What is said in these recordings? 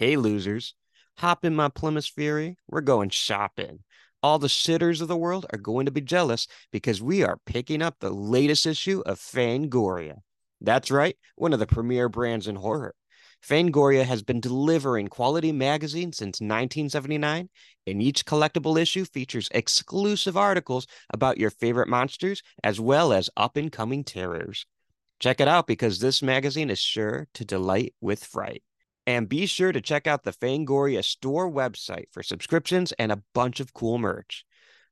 Hey, losers, hop in my Plymouth Fury. We're going shopping. All the shitters of the world are going to be jealous because we are picking up the latest issue of Fangoria. That's right, one of the premier brands in horror. Fangoria has been delivering quality magazines since 1979, and each collectible issue features exclusive articles about your favorite monsters as well as up and coming terrors. Check it out because this magazine is sure to delight with fright. And be sure to check out the Fangoria store website for subscriptions and a bunch of cool merch.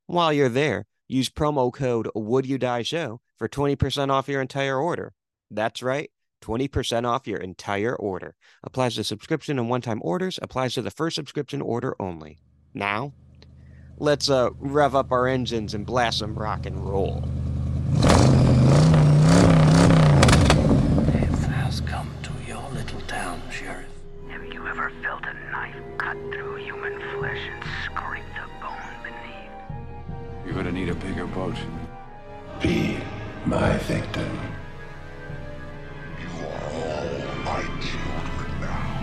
While you're there, use promo code Would You Die Show for 20% off your entire order. That's right, 20% off your entire order. Applies to subscription and one time orders, applies to the first subscription order only. Now, let's uh, rev up our engines and blast some rock and roll. Death has beneath? You're gonna need a bigger boat. Be my victim. You are all my children now.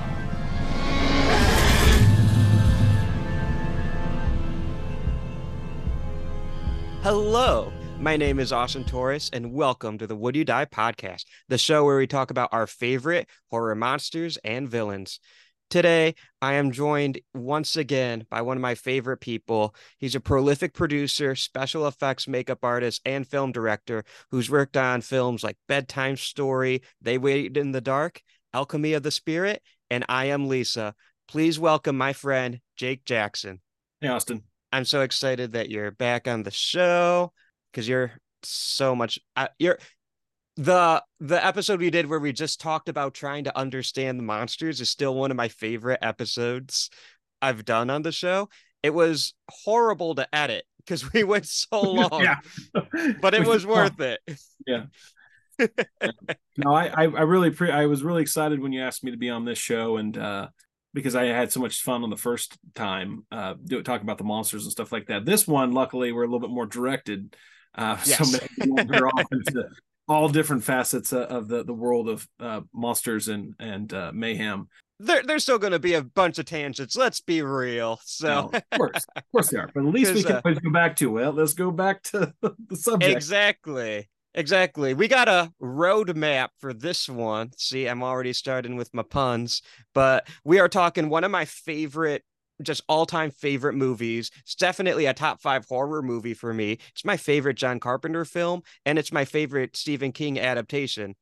Hello, my name is Austin Torres, and welcome to the Would You Die podcast, the show where we talk about our favorite horror monsters and villains. Today, I am joined once again by one of my favorite people. He's a prolific producer, special effects makeup artist, and film director who's worked on films like Bedtime Story, They Waited in the Dark, Alchemy of the Spirit, and I Am Lisa. Please welcome my friend, Jake Jackson. Hey, Austin. I'm so excited that you're back on the show because you're so much uh, you're the the episode we did where we just talked about trying to understand the monsters is still one of my favorite episodes I've done on the show. It was horrible to edit because we went so long, yeah. but it was worth it. Yeah. no, I, I, really pre I was really excited when you asked me to be on this show and uh because I had so much fun on the first time, uh, do, talk about the monsters and stuff like that. This one, luckily, we're a little bit more directed, uh, Yes. so maybe we're off into all different facets of the the world of uh, monsters and and uh, mayhem. There, there's still going to be a bunch of tangents. Let's be real. So, No, of course, of course they are. But at least we can uh, always go back to well. Let's go back to the subject. Exactly. Exactly. We got a roadmap for this one. See, I'm already starting with my puns, but we are talking one of my favorite, just all time favorite movies. It's definitely a top five horror movie for me. It's my favorite John Carpenter film, and it's my favorite Stephen King adaptation.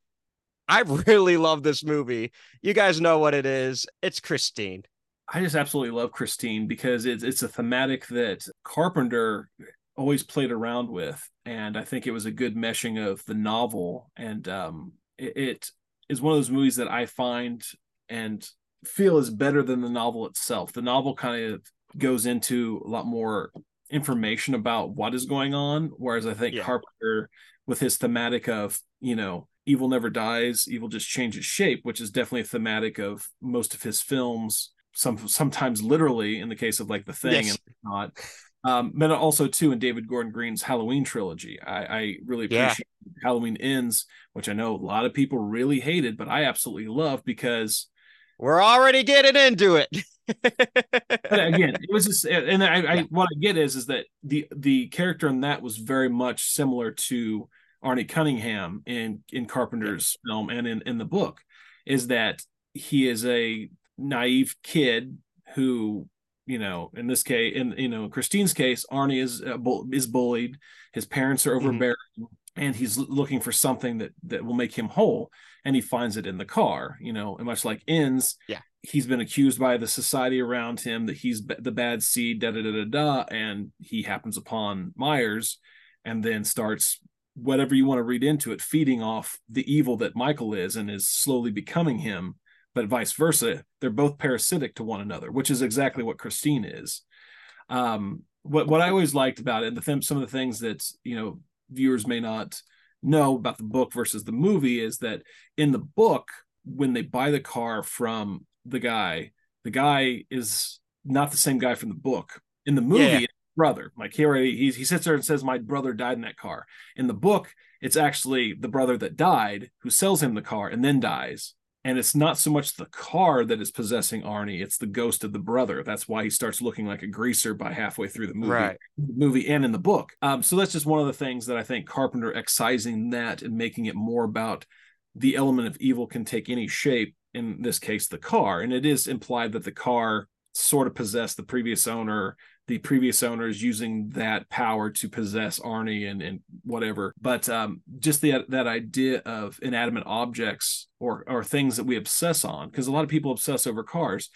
I really love this movie. You guys know what it is. It's Christine. I just absolutely love Christine because it's it's a thematic that Carpenter always played around with, and I think it was a good meshing of the novel and um, it, it is one of those movies that I find and feel is better than the novel itself. The novel kind of goes into a lot more information about what is going on, whereas I think Yeah. Carpenter, with his thematic of you know evil never dies, evil just changes shape, which is definitely a thematic of most of his films. Some sometimes literally in the case of like the thing Yes. and not. Um, but also too in David Gordon Green's Halloween trilogy. I, I really Yeah. appreciate Halloween Ends, which I know a lot of people really hated, but I absolutely love because We're already getting into it. but again, it was just and I, I Yeah. what I get is is that the the character in that was very much similar to Arnie Cunningham in in Carpenter's film and in in the book, is that he is a naive kid who you know in this case in you know Christine's case Arnie is uh, bu- is bullied his parents are Mhm. overbearing and he's looking for something that that will make him whole and he finds it in the car you know and much like ends Yeah. he's been accused by the society around him that he's the bad seed da da da da da and he happens upon Myers and then starts whatever you want to read into it feeding off the evil that Michael is and is slowly becoming him but vice versa they're both parasitic to one another which is exactly what Christine is um what what I always liked about it and the th- some of the things that you know viewers may not know about the book versus the movie is that in the book when they buy the car from the guy the guy is not the same guy from the book. In the movie Yeah. it's brother. Like he already he, he sits there and says my brother died in that car. In the book it's actually the brother that died who sells him the car and then dies and it's not so much the car that is possessing Arnie; it's the ghost of the brother. That's why he starts looking like a greaser by halfway through the movie, Right. movie and in the book. Um, so that's just one of the things that I think Carpenter excising that and making it more about the element of evil can take any shape. In this case, the car, and it is implied that the car sort of possessed the previous owner the previous owners using that power to possess Arnie and, and whatever. But um, just the that idea of inanimate objects or or things that we obsess on, because a lot of people obsess over cars,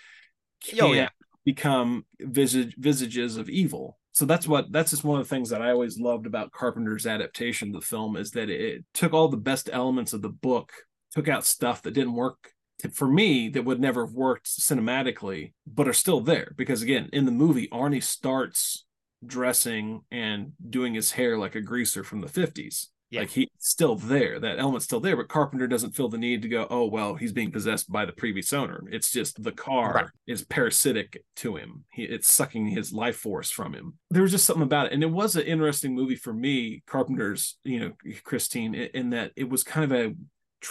can Oh, yeah. become visage, visages of evil. So that's what that's just one of the things that I always loved about Carpenter's adaptation of the film is that it took all the best elements of the book, took out stuff that didn't work for me that would never have worked cinematically, but are still there. Because again, in the movie, Arnie starts dressing and doing his hair like a greaser from the 50s. Yeah. Like he's still there. That element's still there, but Carpenter doesn't feel the need to go, oh, well, he's being possessed by the previous owner. It's just the car Right. is parasitic to him. He, it's sucking his life force from him. There was just something about it. And it was an interesting movie for me, Carpenter's, you know, Christine, in, in that it was kind of a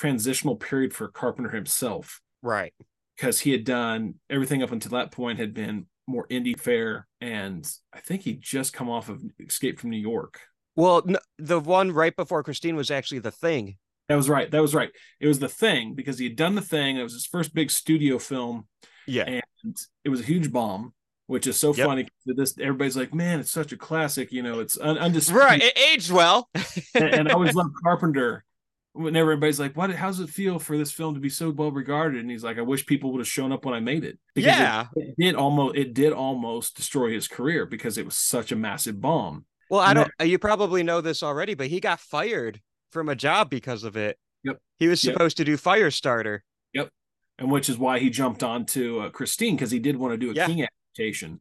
transitional period for Carpenter himself Right. because he had done everything up until that point had been more indie fare. And I think he'd just come off of Escape from New York. Well, n- the one right before Christine was actually the thing. That was right. That was right. It was the thing because he had done the thing. It was his first big studio film, Yeah. and it was a huge bomb, which is so Yep. funny. This everybody's like, man, it's such a classic. You know, it's un- undisputed. Right. It aged well. and, and I always love Carpenter. Whenever everybody's like, "What? How does it feel for this film to be so well regarded?" and he's like, "I wish people would have shown up when I made it." Because Yeah. it, did almost it did almost destroy his career because it was such a massive bomb. Well, I And don't. uh, You probably know this already, but he got fired from a job because of it. Yep. He was Yep. supposed to do Firestarter. Yep. And which is why he jumped onto uh, Christine because he did want to do a Yeah. King adaptation,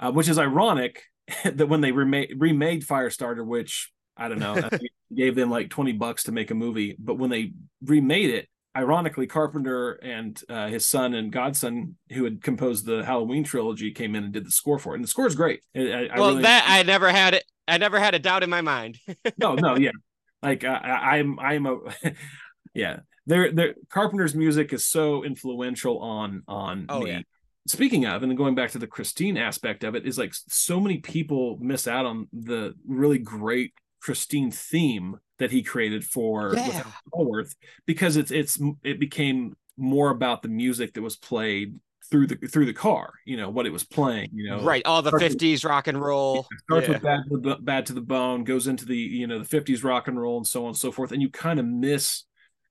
uh, which is ironic that when they remade remade Firestarter, which I don't know, I gave them like twenty bucks to make a movie, but when they remade it, ironically, Carpenter and uh, his son and godson, who had composed the Halloween trilogy, came in and did the score for it, and the score is great. I, I- well, really- that I never had it. I never had a doubt in my mind. no, no, yeah. Like I, I- I'm, I'm a, yeah. There, there. Carpenter's music is so influential on on Oh, me. yeah. Speaking of, and going back to the Christine aspect of it, is like so many people miss out on the really great Christine theme that he created for with Yeah. Howarth because it's it's it became more about the music that was played through the through the car. You know what it was playing. You know, right. All the Perfect. fifties rock and roll. starts Yeah. with bad to, the, bad to the bone goes into the you know the 50s rock and roll and so on and so forth and you kind of miss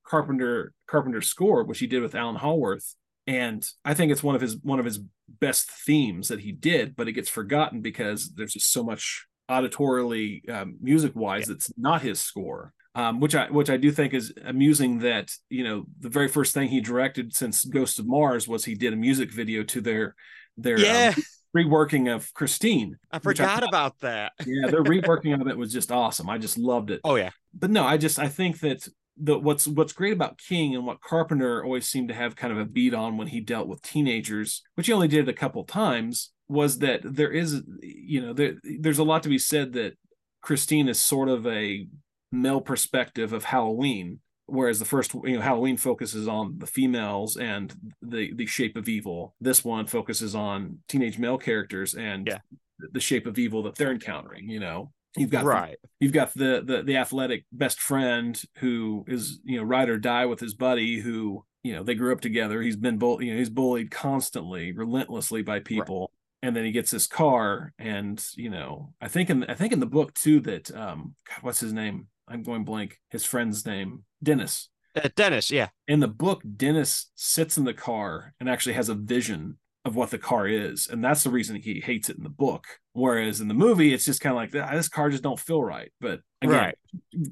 carpenter carpenter's score which he did with alan howarth and i think it's one of his one of his best themes that he did but it gets forgotten because there's just so much auditorially um, music wise that's not his score um, which I which I do think is amusing that you know the very first thing he directed since Ghost of Mars was he did a music video to their their um, reworking of Christine. I I forgot thought- about that. yeah, their reworking of it was just awesome. I just loved it. Oh yeah. But no, I just I think that the what's what's great about King and what Carpenter always seemed to have kind of a beat on when he dealt with teenagers, which he only did a couple times, was that there is you know there there's a lot to be said that Christine is sort of a male perspective of Halloween. Whereas the first, you know, Halloween focuses on the females and the the shape of evil. This one focuses on teenage male characters and Yeah. the shape of evil that they're encountering. You know, you've got the- Right. you've got the, the the athletic best friend who is you know ride or die with his buddy who you know they grew up together he's been bull you know he's bullied constantly relentlessly by people and then he gets this car and you know i think in i think in the book too that um god what's his name i'm going blank his friend's name dennis Uh, Dennis. Yeah. in the book dennis sits in the car and actually has a vision of what the car is and that's the reason he hates it in the book whereas in the movie it's just kind of like "Ah, this car just don't feel right but again, Right.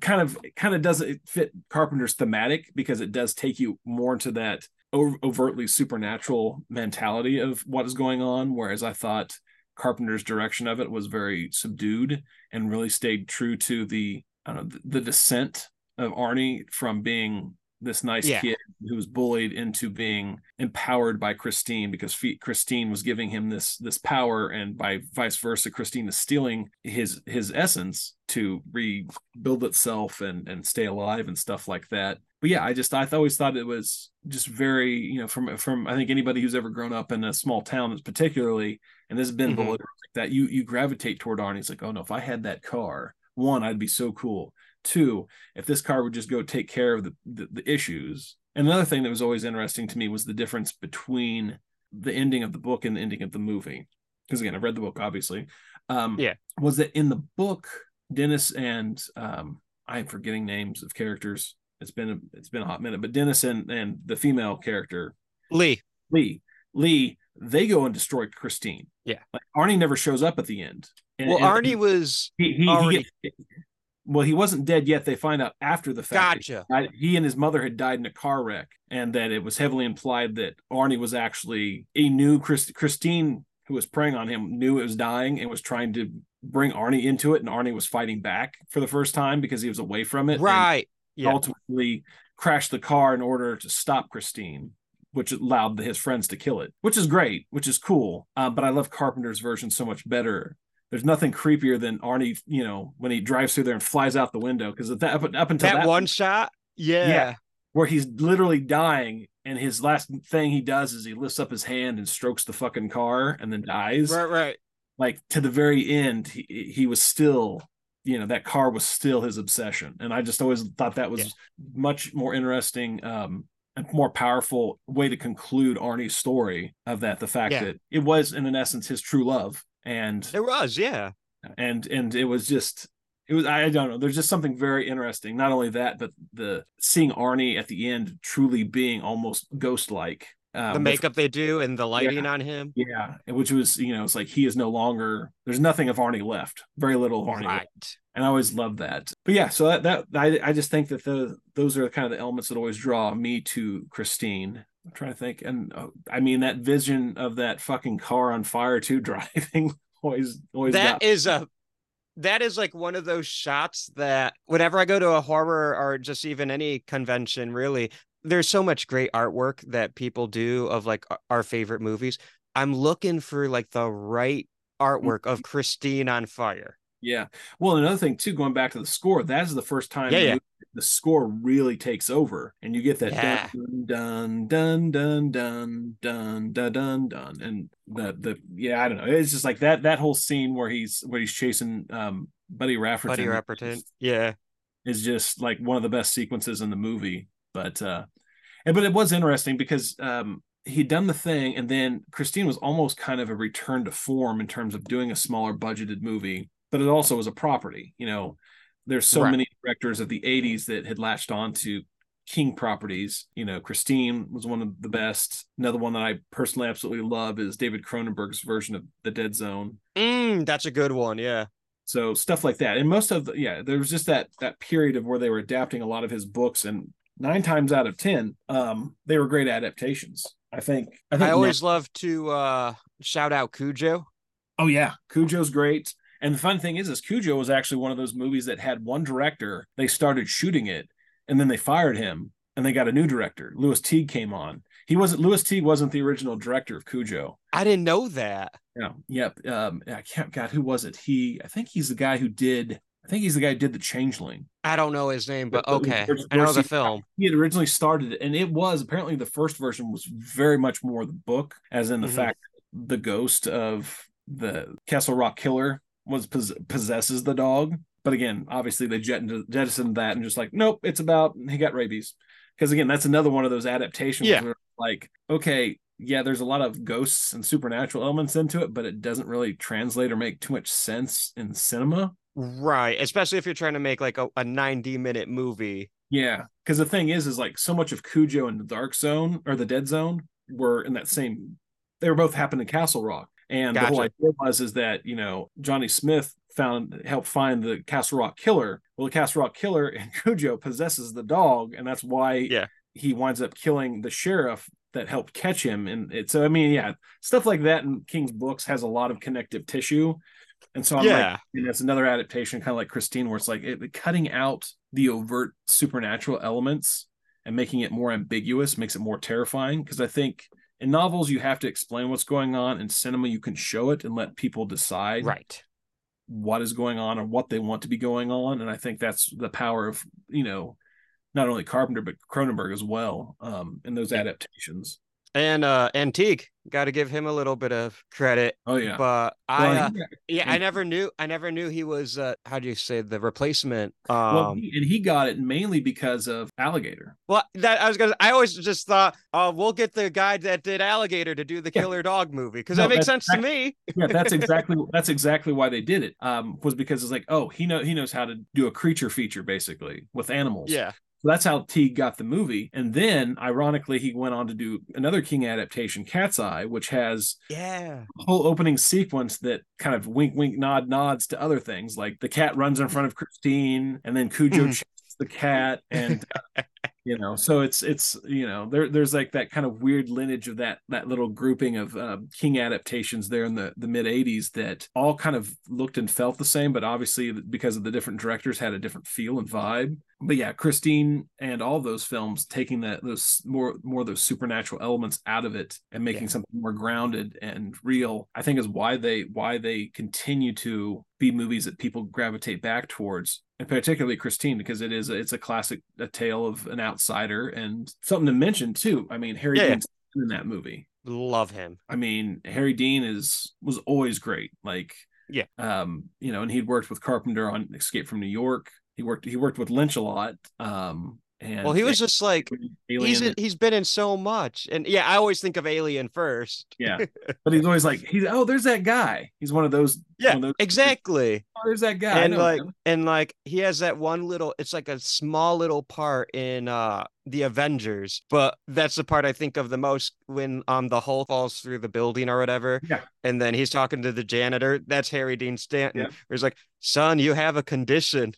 kind of kind of doesn't fit carpenter's thematic because it does take you more into that overtly supernatural mentality of what is going on whereas i thought carpenter's direction of it was very subdued and really stayed true to the I don't know, the, the descent of arnie from being this nice Yeah. kid who was bullied into being empowered by Christine because Christine was giving him this this power, and by vice versa, Christine is stealing his his essence to rebuild itself and and stay alive and stuff like that. but yeah, I just I always thought it was just very you know from from I think anybody who's ever grown up in a small town, particularly, and this has been Mhm. like that you you gravitate toward Arnie. It's like, oh no, if I had that car, one, I'd be so cool. Two, if this car would just go take care of the the, the issues. And another thing that was always interesting to me was the difference between the ending of the book and the ending of the movie. Because again, I've read the book, obviously. Um, Yeah. Was that in the book, Dennis and um, I'm forgetting names of characters. It's been a, it's been a hot minute, but Dennis and and the female character Lee. Lee Lee they go and destroy Christine. Yeah. like Arnie never shows up at the end. And- Well, and Arnie was he, he, he gets- well, he wasn't dead yet. They find out after the fact. gotcha. I- he and his mother had died in a car wreck, and that it was heavily implied that Arnie was actually he knew Chris, Christine, who was preying on him, knew it was dying and was trying to bring Arnie into it, and Arnie was fighting back for the first time because he was away from it. Right. Yeah. ultimately crashed the car in order to stop Christine, which allowed his friends to kill it, which is great, which is cool. Um, but I love Carpenter's version so much better. There's nothing creepier than Arnie, you know, when he drives through there and flies out the window because up, up until that, that, one shot. Yeah. where he's literally dying and his last thing he does is he lifts up his hand and strokes the fucking car and then dies Right. Right. like to the very end he, he was still you know that car was still his obsession and i just always thought that was Yeah. much more interesting um and more powerful way to conclude arnie's story of that the fact Yeah. that it was in an essence his true love and It was. Yeah. and and it was just it was I don't know. There's just something very interesting. Not only that, but the seeing Arnie at the end truly being almost ghost like. Um, the makeup they do and the lighting on him. yeah, which was you know it's like he is no longer. There's nothing of Arnie left. Very little of Arnie, left. Right. and I always love that. But yeah, so that that I I just think that the those are kind of the elements that always draw me to Christine. I'm trying to think, and uh, I mean that vision of that fucking car on fire too driving always always That is a that is like one of those shots that whenever I go to a horror or just even any convention, really, there's so much great artwork that people do of like our favorite movies. I'm looking for like the right mm-hmm. artwork of Christine on fire. Yeah. Well, another thing too, going back to the score, that's the first time yeah, the, yeah. the, score really takes over, and you get that yeah. dun, dun dun dun dun dun dun dun and the the yeah, I don't know. It's just like that that whole scene where he's where he's chasing um Buddy Rafferty. Buddy Rafferty. Yeah. Is just like one of the best sequences in the movie. But uh and but it was interesting because um he'd done the thing and then Christine was almost kind of a return to form in terms of doing a smaller budgeted movie, but it also was a property, you know. There's so Right. many directors of the 80s that had latched on to King properties. You know, Christine was one of the best. Another one that I personally absolutely love is David Cronenberg's version of The Dead Zone Mm, that's a good one. Yeah. so stuff like that and most of the yeah there was just that that period of where they were adapting a lot of his books and nine times out of ten um they were great adaptations i think i think I always love to uh shout out Cujo. oh yeah cujo's great and the fun thing is is cujo was actually one of those movies that had one director they started shooting it and then they fired him and they got a new director lewis teague came on he wasn't lewis teague wasn't the original director of cujo I didn't know that. Yeah. Yep. Um, I can't. God, who was it? He. I think he's the guy who did. I think he's the guy who did the Changeling. I don't know his name, but But- okay. George- I know the film. He had originally started it, and it was apparently the first version was very much more the book, as in the Mhm. fact the ghost of the Castle Rock killer was possesses the dog. But again, obviously they jettisoned, jettisoned that and just like, nope, it's about he got rabies. Because again, that's another one of those adaptations. Yeah. Where like, okay, yeah, there's a lot of ghosts and supernatural elements into it, but it doesn't really translate or make too much sense in cinema. Right. Especially if you're trying to make like a, a 90 minute movie. Yeah, because the thing is, is like so much of Cujo and the Dark Zone or the Dead Zone were in that same. They were both happened in Castle Rock, and the whole idea was is that you know Johnny Smith found helped find the Castle Rock killer. Well, the Castle Rock killer and Cujo possesses the dog, and that's why Yeah. he winds up killing the sheriff that helped catch him. And it, so I mean, yeah, stuff like that in King's books has a lot of connective tissue. And so I'm Yeah. like, and it's another adaptation, kind of like Christine, where it's like it, cutting out the overt supernatural elements and making it more ambiguous makes it more terrifying. Because I think in novels you have to explain what's going on. In cinema, you can show it and let people decide Right. what is going on or what they want to be going on. And I think that's the power of you know not only Carpenter but Cronenberg as well um, in those adaptations. And uh Antique, got to give him a little bit of credit. Oh yeah, But I Well, uh, yeah, I never knew I never knew he was uh how do you say the replacement? Um he- and he got it mainly because of Alligator. well that I was gonna I always just thought uh we'll get the guy that did Alligator to do the Yeah. Killer Dog movie because No, that makes sense to me. Yeah, that's exactly that's exactly why they did it. Um, was because it's like, oh, he know he knows how to do a creature feature basically with animals. Yeah. That's how Teague got the movie. And then, ironically, he went on to do another King adaptation, Cat's Eye, which has Yeah. a whole opening sequence that kind of wink, wink, nod, nods to other things. Like the cat runs in front of Christine, and then Cujo Mhm. chases the cat, and you know, so it's it's you know, there there's like that kind of weird lineage of that that little grouping of uh, King adaptations there in the the mid '80s that all kind of looked and felt the same, but obviously because of the different directors had a different feel and vibe but yeah, Christine and all those films taking that those more more of those supernatural elements out of it and making Yeah. something more grounded and real, I think is why they why they continue to be movies that people gravitate back towards, and particularly Christine because it is a, it's a classic a tale of an outsider and something to mention too. I mean, Harry Yeah, yeah. In that movie. Love him. I mean, Harry Dean is was always great. Like, Yeah. um, you know, and he'd worked with Carpenter on Escape from New York. He worked he worked with Lynch a lot. Um, and Well, he was just like Alien. he's he's been in so much. And yeah, I always think of Alien first. yeah, but he's always like he's oh, there's that guy. He's one of those. Yeah, of those- exactly. Oh, there's that guy. And like him. and like he has that one little it's like a small little part in uh the avengers but that's the part i think of the most when um the hulk falls through the building or whatever Yeah. and then he's talking to the janitor that's harry dean stanton Yeah. where he's like son you have a condition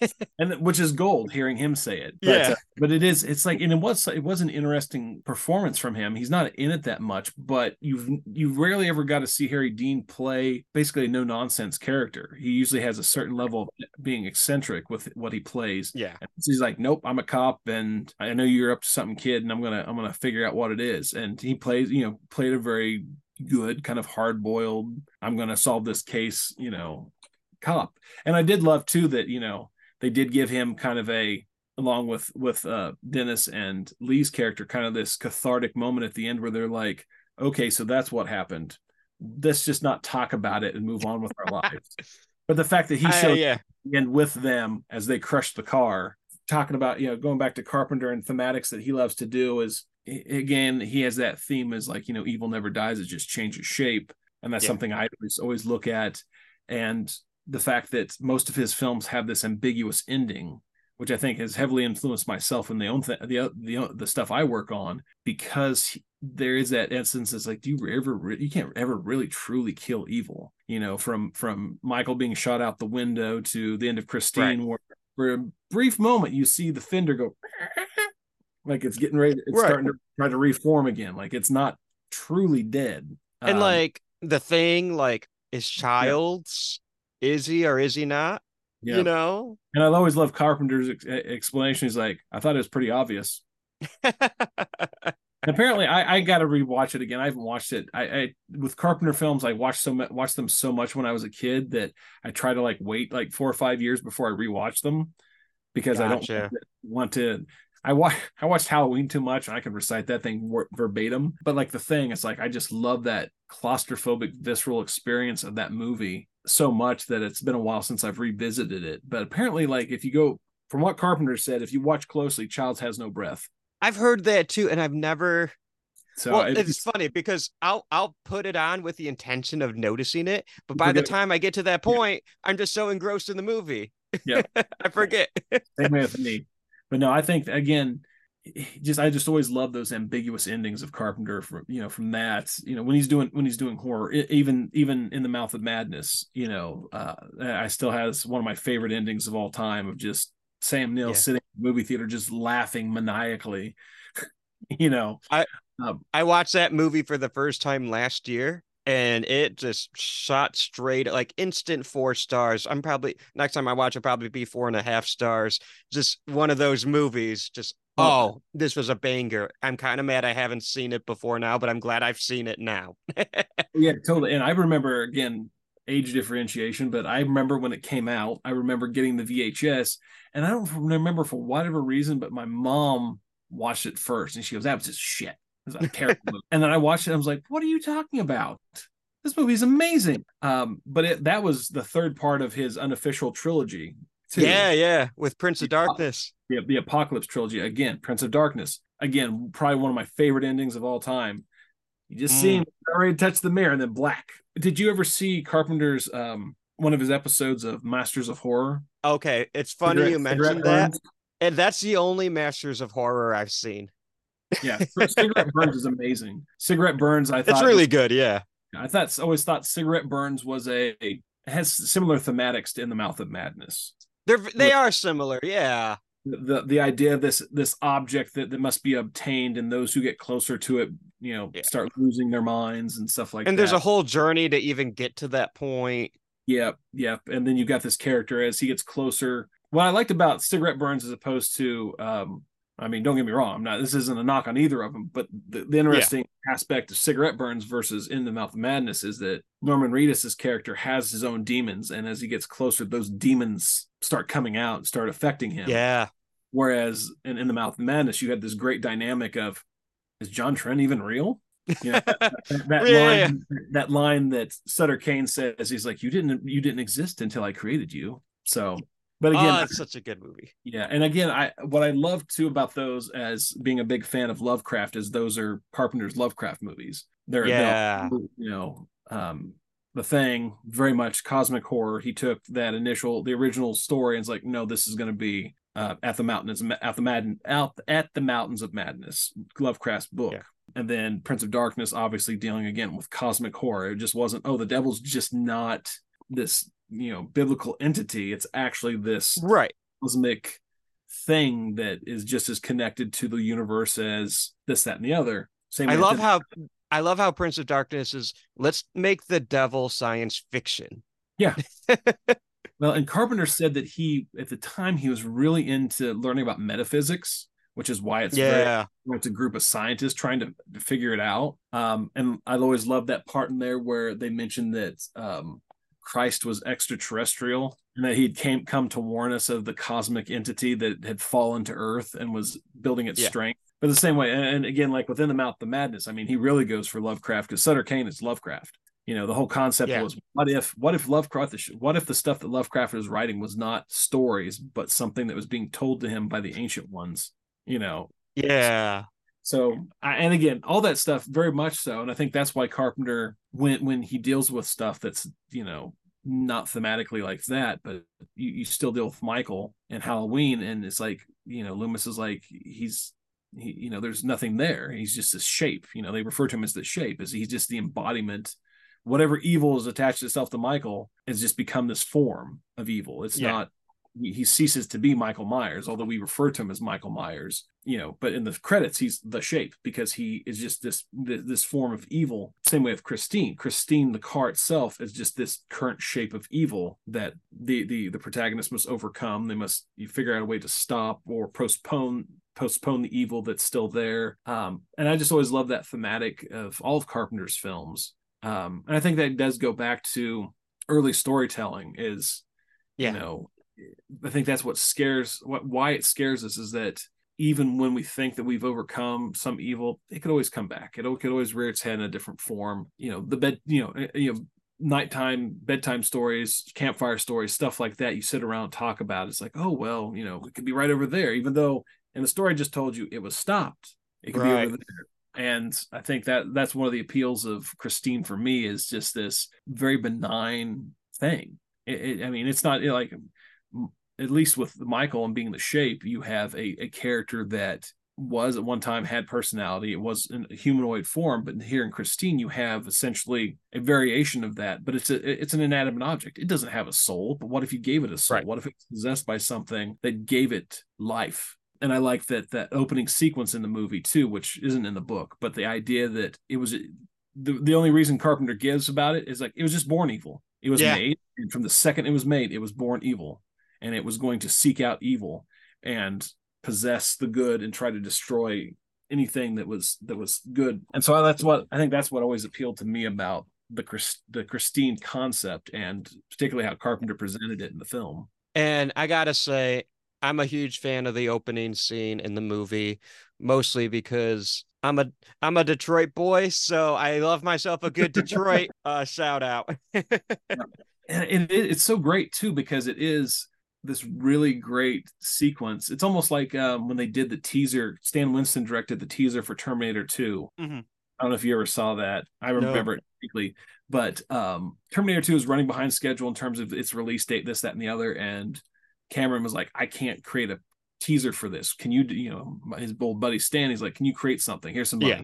and which is gold hearing him say it. But, Yeah. uh, but it is it's like and it was it was an interesting performance from him. He's not in it that much but you've you rarely ever got to see harry dean play basically a no nonsense character. He usually has a certain level of being eccentric with what he plays. Yeah. So he's like nope i'm a cop and i know you're up to something kid and i'm gonna i'm gonna figure out what it is. And he plays you know played a very good kind of hard boiled i'm gonna solve this case you know cop and i did love too that you know they did give him kind of a along with with uh dennis and lee's character kind of this cathartic moment at the end where they're like okay so that's what happened. Let's just not talk about it and move on with our lives. But the fact that he showed yeah. and with them as they crushed the car talking about you know going back to carpenter and thematics that he loves to do is again he has that theme as like you know evil never dies it just changes shape. And that's Yeah. something i always, always look at. And the fact that most of his films have this ambiguous ending which i think has heavily influenced myself and the own th- the, the the stuff i work on because he- there is that instance it's like do you ever re- you can't ever really truly kill evil you know from from michael being shot out the window to the end of christine where for a brief moment you see the fender go like it's getting ready it's Right. starting to try to reform again like it's not truly dead. And Um, like the thing like is child's is he or is he not yeah. you know and i always love carpenter's ex- explanation he's like i thought it was pretty obvious And apparently I, I got to rewatch it again. I haven't watched it. I, I with Carpenter films, I watched so much, watched them so much when I was a kid that I try to like wait like four or five years before I rewatch them because I don't want to. I watch I watched Halloween too much and I could recite that thing verbatim. But like the thing, it's like I just love that claustrophobic visceral experience of that movie so much that it's been a while since I've revisited it. But apparently, like if you go from what Carpenter said, if you watch closely, Childs has no breath. i've heard that too and i've never So well, it- it's funny because I'll I'll put it on with the intention of noticing it, but by the time I get to that point, I'm just so engrossed in the movie. Yeah. I forget. same way with me. But no, I think again, just I just always love those ambiguous endings of Carpenter from you know from that you know when he's doing when he's doing horror even even in the mouth of madness you know uh I still has one of my favorite endings of all time of just Sam Neill Yeah. sitting in the movie theater just laughing maniacally you know I I watched that movie for the first time last year, and it just shot straight like instant four stars. I'm probably next time I watch it probably be four and a half stars. Just one of those movies. Just Oh. oh, this was a banger. I'm kind of mad I haven't seen it before now, but I'm glad I've seen it now. yeah totally and I remember again age differentiation, but I remember when it came out, I remember getting the VHS, and I don't remember for whatever reason, but my mom watched it first, and she goes, "That was just shit." It was a terrible movie. And then I watched it, and I was like, "What are you talking about? This movie is amazing." Um, but it, that was the third part of his unofficial trilogy. Too. Yeah, yeah, with Prince of Darkness. the, the Apocalypse trilogy again, Prince of Darkness again, probably one of my favorite endings of all time. You just Mm. see him already touch the mirror and then black. Did you ever see Carpenter's um one of his episodes of Masters of Horror? Okay, it's funny Cigarette- you mentioned that, Burns? and that's the only Masters of Horror I've seen. Yeah, Cigarette Burns is amazing. Cigarette Burns, I thought It's really good. Yeah, I thought always thought Cigarette Burns was a has similar thematics to In the Mouth of Madness. They're they are similar. Yeah, the the idea of this this object that, that must be obtained and those who get closer to it you know Yeah. start losing their minds and stuff like and that And there's a whole journey to even get to that point. yep yep and then you've got this character as he gets closer what i liked about cigarette burns as opposed to um i mean don't get me wrong i'm not this isn't a knock on either of them but the, the interesting aspect of cigarette burns versus in the mouth of madness is that norman reedus's character has his own demons and as he gets closer those demons start coming out and start affecting him Yeah, Whereas in, in the Mouth of Madness, you had this great dynamic of, is John Trent even real? You know, that, that- that Yeah. line, that line that Sutter Kane says, he's like, you didn't, you didn't exist until I created you. So, but again, oh, it's such a good movie. yeah, and again, I what I love too about those as being a big fan of Lovecraft is those are Carpenter's Lovecraft movies. They're they're, Yeah. you know, um, the thing very much cosmic horror. He took that initial, the original story, and it's like, no, this is going to be uh, at the mountains, at the Madden, out at the mountains of madness, Lovecraft's book. Yeah. And then Prince of Darkness, obviously dealing again with cosmic horror. It just wasn't, oh, the devil's just not this, you know, biblical entity. It's actually this Right. cosmic thing that is just as connected to the universe as this, that, and the other. Same. I love how I love how Prince of Darkness is. Let's make the devil science fiction. Yeah. well, and Carpenter said that he, at the time, he was really into learning about metaphysics, which is why it's very, yeah, it's a group of scientists trying to figure it out. Um, and I've always loved that part in there where they mentioned that um, Christ was extraterrestrial and that he'd came come to warn us of the cosmic entity that had fallen to Earth and was building its Yeah. strength. But the same way, and, and again, like within the mouth the madness, I mean, he really goes for Lovecraft because Sutter Kane is Lovecraft. You know, the whole concept Yeah. was what if what if Lovecraft what if the stuff that Lovecraft was writing was not stories, but something that was being told to him by the ancient ones, you know, yeah, so, I- and again, all that stuff, very much so, and I think that's why Carpenter, when when he deals with stuff that's you know not thematically like that, but you, you still deal with Michael and Halloween, and it's like you know Loomis is like he's he, you know there's nothing there. He's just a shape. You know they refer to him as the shape, as he's just the embodiment. Whatever evil is attached itself to Michael has just become this form of evil. It's Yeah. not he ceases to be Michael Myers, although we refer to him as Michael Myers, you know, but in the credits, he's the shape because he is just this this, this form of evil. Same way with Christine. Christine, the car itself, is just this current shape of evil that the the the protagonist must overcome. They must you figure out a way to stop or postpone postpone the evil that's still there. Um, and I just always love that thematic of all of Carpenter's films. Um, and I think that does go back to early storytelling is Yeah. you know i think that's what scares what why it scares us is that even when we think that we've overcome some evil it could always come back it could always rear its head in a different form you know the bed you know eh, you know nighttime bedtime stories campfire stories stuff like that you sit around and talk about it's like oh well you know it could be right over there even though in the story i just told you it was stopped. It could be Right. over there. And i think that that's one of the appeals of christine for me is just this very benign thing. It, it- i mean it's not know, like at least with michael and being the shape you have a, a character that was at one time had personality. It was in a humanoid form but here in christine you have essentially a variation of that but it's a it's an inanimate object. It doesn't have a soul but what if you gave it a soul? Right. what if it's possessed by something that gave it life and I like that that opening sequence in the movie too, which isn't in the book, but the idea that it was the, the only reason Carpenter gives about it is like it was just born evil. It was Yeah. made, and from the second it was made, it was born evil, and it was going to seek out evil and possess the good and try to destroy anything that was that was good. And so that's what I think that's what always appealed to me about the Chris, the Christine concept and particularly how Carpenter presented it in the film. And I gotta say, I'm a huge fan of the opening scene in the movie, mostly because I'm a I'm a Detroit boy, so I love myself a good Detroit uh, shout out. and it, it's so great too because it is this really great sequence. It's almost like um, when they did the teaser. Stan Winston directed the teaser for Terminator 2 Mhm. I don't know if you ever saw that. I remember it quickly, but um, Terminator 2 is running behind schedule in terms of its release date, this, that, and the other. And Cameron was like, I can't create a teaser for this. Can you, do- you know, his old buddy Stan, he's like, Can you create something? Here's some money. Yeah.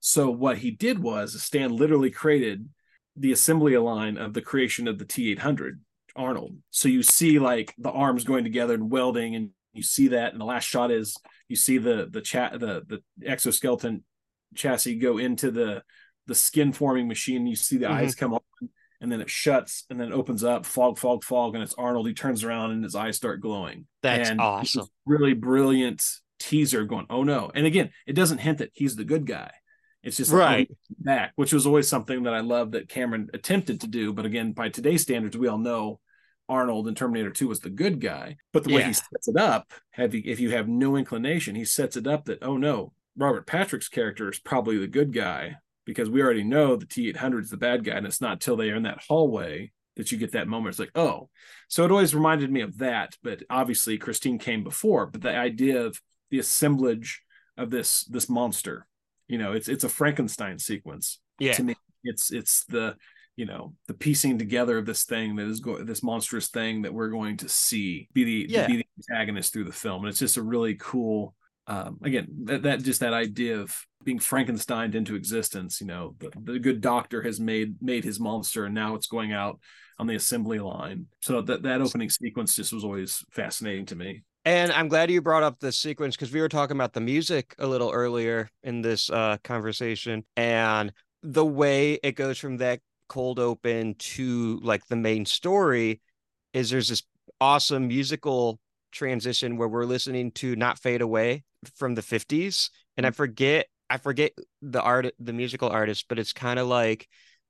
So what he did was Stan literally created the assembly line of the creation of the T800 Arnold. So you see like the arms going together and welding, and you see that. And the last shot is you see the the chat the the exoskeleton chassis go into the the skin forming machine. You see the Mhm. eyes come on, and then it shuts, and then it opens up. Fog, fog, fog, and it's Arnold. He turns around, and his eyes start glowing. That's And awesome. Really brilliant teaser. Going, oh no! And again, it doesn't hint that he's the good guy. It's just oh, Right. back, which was always something that I love that Cameron attempted to do. But again, by today's standards, we all know Arnold in Terminator 2 was the good guy. But the way Yeah. he sets it up, have you, if you have no inclination, he sets it up that, oh no, Robert Patrick's character is probably the good guy because we already know the T 800 is the bad guy. And it's not till they are in that hallway that you get that moment. It's like, oh. So it always reminded me of that. But obviously, Christine came before. But the idea of the assemblage of this this monster, you know, it's it's a Frankenstein sequence Yeah. to me it's it's the you know the piecing together of this thing that is going this monstrous thing that we're going to see be the Yeah. be the antagonist through the film and it's just a really cool um again that, that just that idea of being frankensteined into existence you know the, the good doctor has made made his monster and now it's going out on the assembly line. So that that opening sequence just was always fascinating to me. And I'm glad you brought up the sequence because we were talking about the music a little earlier in this uh, conversation and the way it goes from that cold open to like the main story is there's this awesome musical transition where we're listening to Not Fade Away from the 50s. And I mm. forget, I forget the art, the musical artist, but it's kind of like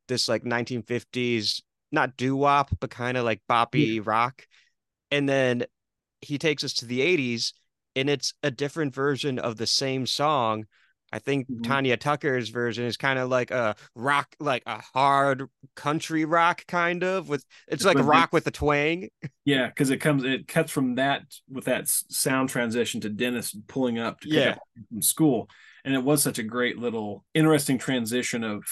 this like 1950s, not doo wop, but kind of like boppy rock. And then he takes us to the 80s and it's a different version of the same song i think Mhm. tanya tucker's version is kind of like a rock like a hard country rock kind of with it's like a But rock it's- with a twang Yeah, because it comes, it cuts from that with that sound transition to Dennis pulling up to pick Yeah. up from school, and it was such a great little interesting transition of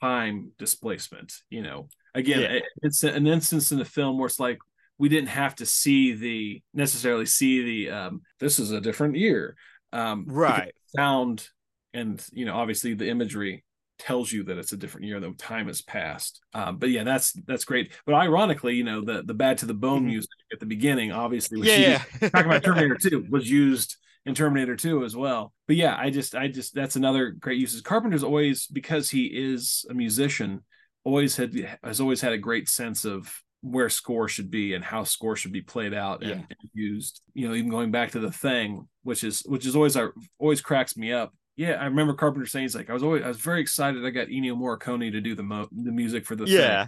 time displacement. You know, again, Yeah. it- it's an instance in the film where it's like we didn't have to see the necessarily see the um this is a different year, um, right sound and you know obviously the imagery tells you that it's a different year though time has passed. Um, but yeah that's that's great. But ironically you know the the bad to the bone Mhm. music at the beginning obviously was yeah used, yeah talking about terminator 2 was used in terminator 2 as well. But yeah i just i just that's another great uses carpenter's always because he is a musician always had has always had a great sense of where score should be and how score should be played out and, Yeah. and used. You know even going back to the thing which is which is always our always cracks me up yeah i remember carpenter saying he's like i was always i was very excited i got ennio morricone to do the mo- the music for the thing. yeah.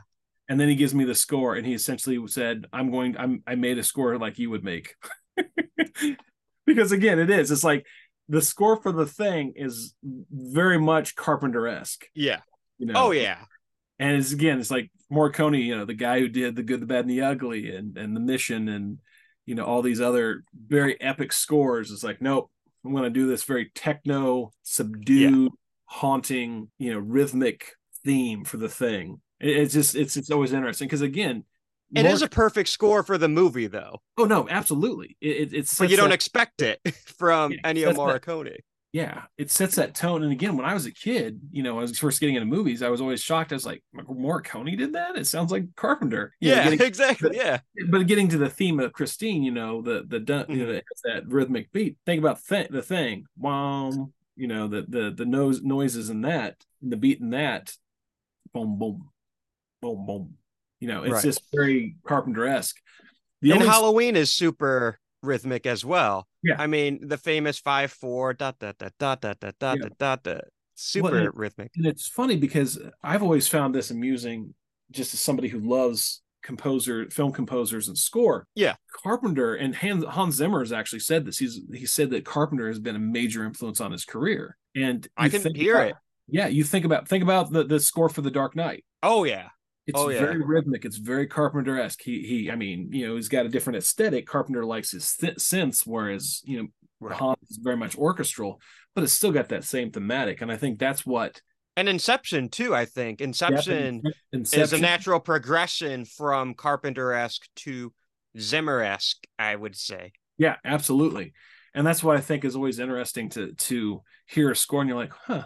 And then he gives me the score and he essentially said i'm going i'm i made a score like you would make. Because again it is it's like the score for the thing is very much carpenter-esque. Yeah. You know? Oh yeah. And it's again it's like Morricone, you know the guy who did the good the bad and the ugly and and the mission and you know all these other very epic scores it's like nope i'm going to do this very techno subdued haunting you know rhythmic theme for the thing. It- it's just it's it's always interesting because again it it is a perfect score for the movie though. Oh no absolutely. It, it, it's but you don't expect it from Yeah, Ennio that's that- Morricone yeah it sets that tone and again when i was a kid you know i was first getting into movies i was always shocked i was like Morricone did that it sounds like carpenter You know, yeah getting- exactly yeah but getting to the theme of Christine, you know, the the dun- you mm-hmm. know, that rhythmic beat. Think about th- the thing, wow, you know, the the the nose noises in that, the beat in that, boom, boom, boom, boom. You know, it's Right. just very Carpenter esque. And Halloween is super rhythmic as well. Yeah. I mean, the famous five four dot dot dot dot dot dot dot Yeah. dot dot. super it- rhythmic. and it's funny because I've always found this amusing, just as somebody who loves composer, film composers, and score. Yeah. Carpenter and Hans, Hans Zimmer has actually said this. He's he said that Carpenter has been a major influence on his career, and I can hear about- it. Yeah, you think about think about the the score for The Dark Knight. Oh yeah. It's Oh, yeah. very rhythmic. It's very Carpenter esque. He he. I mean, you know, he's got a different aesthetic. Carpenter likes his th- synths, whereas you know Right. Hans is very much orchestral, but it's still got that same thematic. And I think that's what And Inception too, I think. Inception is a natural progression from Carpenter-esque to Zimmer-esque, I would say. Yeah, absolutely. And that's what I think is always interesting to to hear a score and you're like, huh,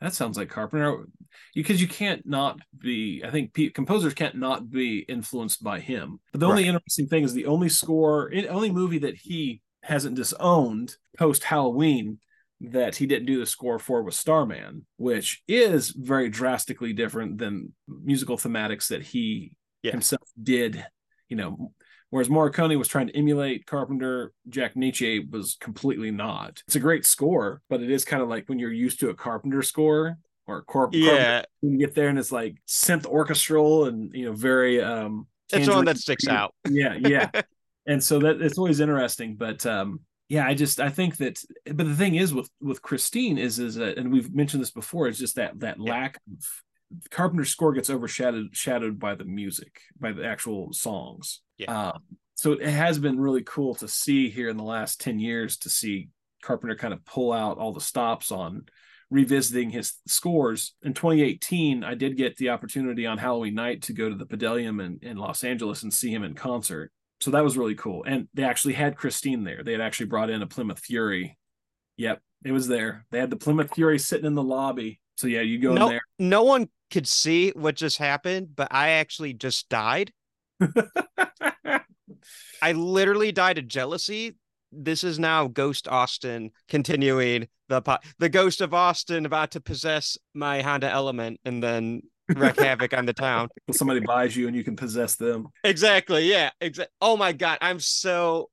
that sounds like Carpenter. Because you can't not be, I think composers can't not be influenced by him. But the only Right. interesting thing is the only score, only movie that he hasn't disowned post Halloween that he didn't do the score for was Starman, which is very drastically different than musical thematics that he Yeah. himself did. You know, Whereas Morricone was trying to emulate Carpenter, Jack Nitzsche was completely not. It's a great score, but it is kind of like when you're used to a Carpenter score or Corp. Yeah, you get there and it's like synth orchestral and you know very um. it's one that sticks out. Yeah, yeah, and so that it's always interesting, but um. Yeah, I just I think that, but the thing is with with Christine is is that, and we've mentioned this before, is just that that lack of Carpenter's score gets overshadowed shadowed by the music, by the actual songs. Yeah. Um, so it has been really cool to see here in the last 10 years to see Carpenter kind of pull out all the stops on revisiting his scores. In 2018, I did get the opportunity on Halloween night to go to the Palladium in, in Los Angeles and see him in concert. So that was really cool. And they actually had Christine there. They had actually brought in a Plymouth Fury. Yep, it was there. They had the Plymouth Fury sitting in the lobby. So yeah, you go No, in there. no one could see what just happened, but I actually just died. I literally died of jealousy. This is now Ghost Austin continuing the po- the ghost of Austin about to possess my Honda Element and then wreak havoc on the town. Well, Somebody buys you and you can possess them. Exactly. Yeah. Exactly. Oh my god, I'm so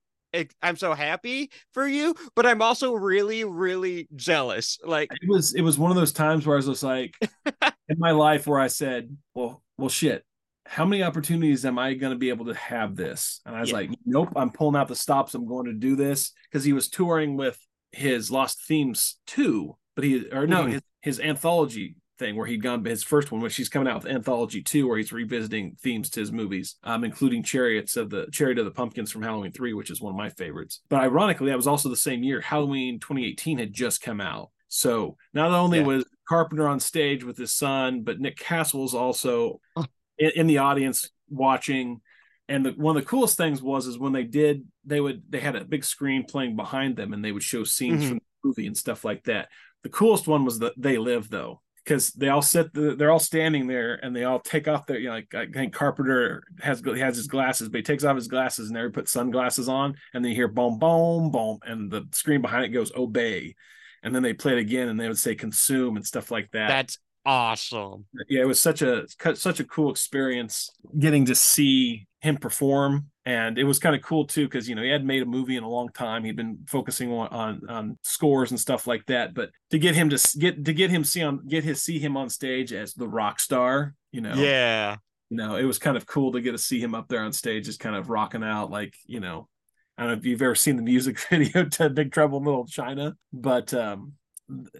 I'm so happy for you, but I'm also really really jealous. Like it was it was one of those times where I was just like in my life where I said, well, well, shit. How many opportunities am I going to be able to have this? And I was Yeah. like, nope, I'm pulling out the stops. I'm going to do this because he was touring with his Lost Themes two, but he or no, Mhm. his, his anthology thing where he'd gone to his first one, which he's coming out with anthology two, where he's revisiting themes to his movies, um, including Chariots of the Chariot of the Pumpkins from Halloween three, which is one of my favorites. But ironically, that was also the same year. Halloween 2018 had just come out. So not only Yeah. was Carpenter on stage with his son, but Nick Castle was also Oh. In, in the audience watching. And the, one of the coolest things was is when they did, they would they had a big screen playing behind them, and they would show scenes Mhm. from the movie and stuff like that. The coolest one was that they live though, because they all sit, the, they're all standing there, and they all take off their, you know, like I think Carpenter has he has his glasses, but he takes off his glasses and they put sunglasses on, and then you hear boom, boom, boom, and the screen behind it goes obey, and then they play it again, and they would say consume and stuff like that that's awesome. yeah, it was such a such a cool experience getting to see him perform, and it was kind of cool too because you know he hadn't made a movie in a long time. He'd been focusing on, on on scores and stuff like that, but to get him to get to get him see on get his see him on stage as the rock star, you know, Yeah. you know, it was kind of cool to get to see him up there on stage, just kind of rocking out, like you know. I don't know if you've ever seen the music video to Big Trouble in Little China, but um,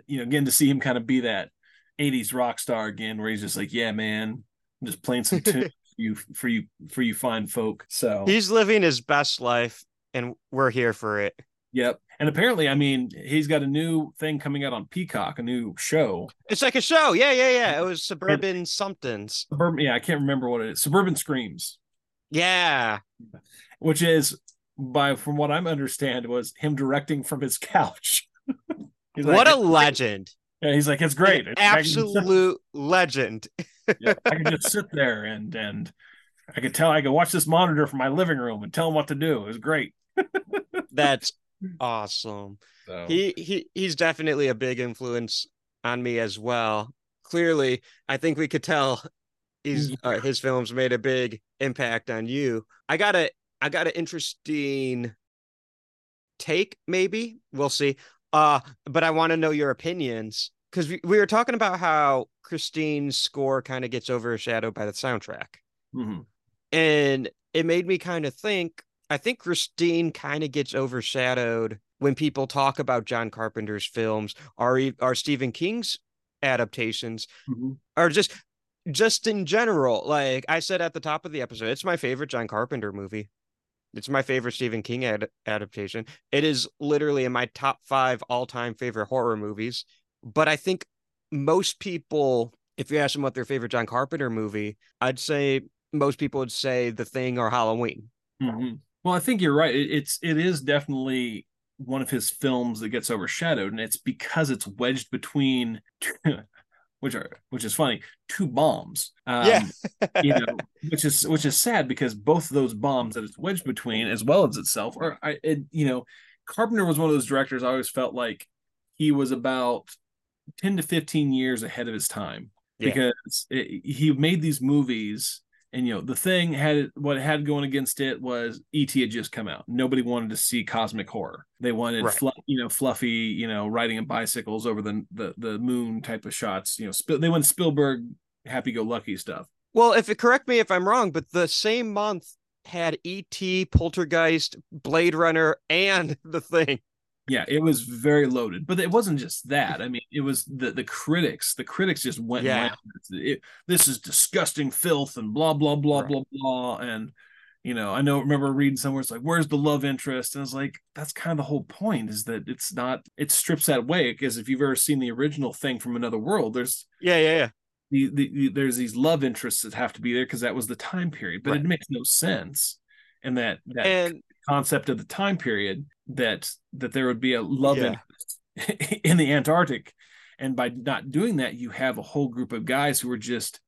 you know, getting to see him kind of be that 80s rock star again, where he's just like, yeah, man, I'm just playing some tunes for you for you for you fine folk. So He's living his best life and we're here for it. yep. And apparently, I mean, he's got a new thing coming out on Peacock, a new show. It's like a show. Yeah, yeah, yeah. It was suburban somethings. Suburban, yeah, I can't remember what it is. Suburban Screams, Yeah. which is by from what I'm understand was him directing from his couch. He's like, what a legend. Yeah, he's like, it's great. An I can just sit- absolute legend. yeah, I can just sit there and and I could tell I could watch this monitor from my living room and tell him what to do. It was great. That's awesome. So He he he's definitely a big influence on me as well. Clearly, I think we could tell he's uh, his films made a big impact on you. I got a I got an interesting take maybe. We'll see. Uh but I want to know your opinions because we, we were talking about how Christine's score kind of gets overshadowed by the soundtrack. Mhm. And it made me kind of think I think Christine kind of gets overshadowed when people talk about John Carpenter's films or, e- or Stephen King's adaptations Mhm. or just just in general. Like I said at the top of the episode, it's my favorite John Carpenter movie. It's my favorite Stephen King ad- adaptation. It is literally in my top five all time favorite horror movies. But I think most people, if you ask them what their favorite John Carpenter movie, I'd say most people would say The Thing or Halloween. Mhm. Well, I think you're right. It, it's it is definitely one of his films that gets overshadowed, and it's because it's wedged between, which are which is funny, two bombs. Um, yeah. you know, which is which is sad because both of those bombs that it's wedged between, as well as itself, are I, it, you know, Carpenter was one of those directors. I always felt like he was about ten to fifteen years ahead of his time Yeah. because it, he made these movies. And you know the thing had what it had going against it was ET had just come out. Nobody wanted to see cosmic horror. They wanted Right. flu- you know fluffy, you know, riding in bicycles over the the, the moon type of shots. You know, Sp- they went Spielberg happy-go-lucky stuff. Well, if it correct me if I'm wrong, but the same month had E.T., Poltergeist, Blade Runner, and The Thing. Yeah, it was very loaded, but it wasn't just that. I mean, it was the the critics. The critics just went, Yeah. It, this is disgusting filth and blah blah blah Right. blah blah. And you know, I know remember reading somewhere it's like, where's the love interest? And it's like that's kind of the whole point is that it's not. It strips that away because if you've ever seen the original thing from another world, there's Yeah, yeah, yeah. the, the, the- there's these love interests that have to be there because that was the time period, but Right. it makes no sense. And that that And concept of the time period that that there would be a love Yeah. interest in the Antarctic, and by not doing that, you have a whole group of guys who are just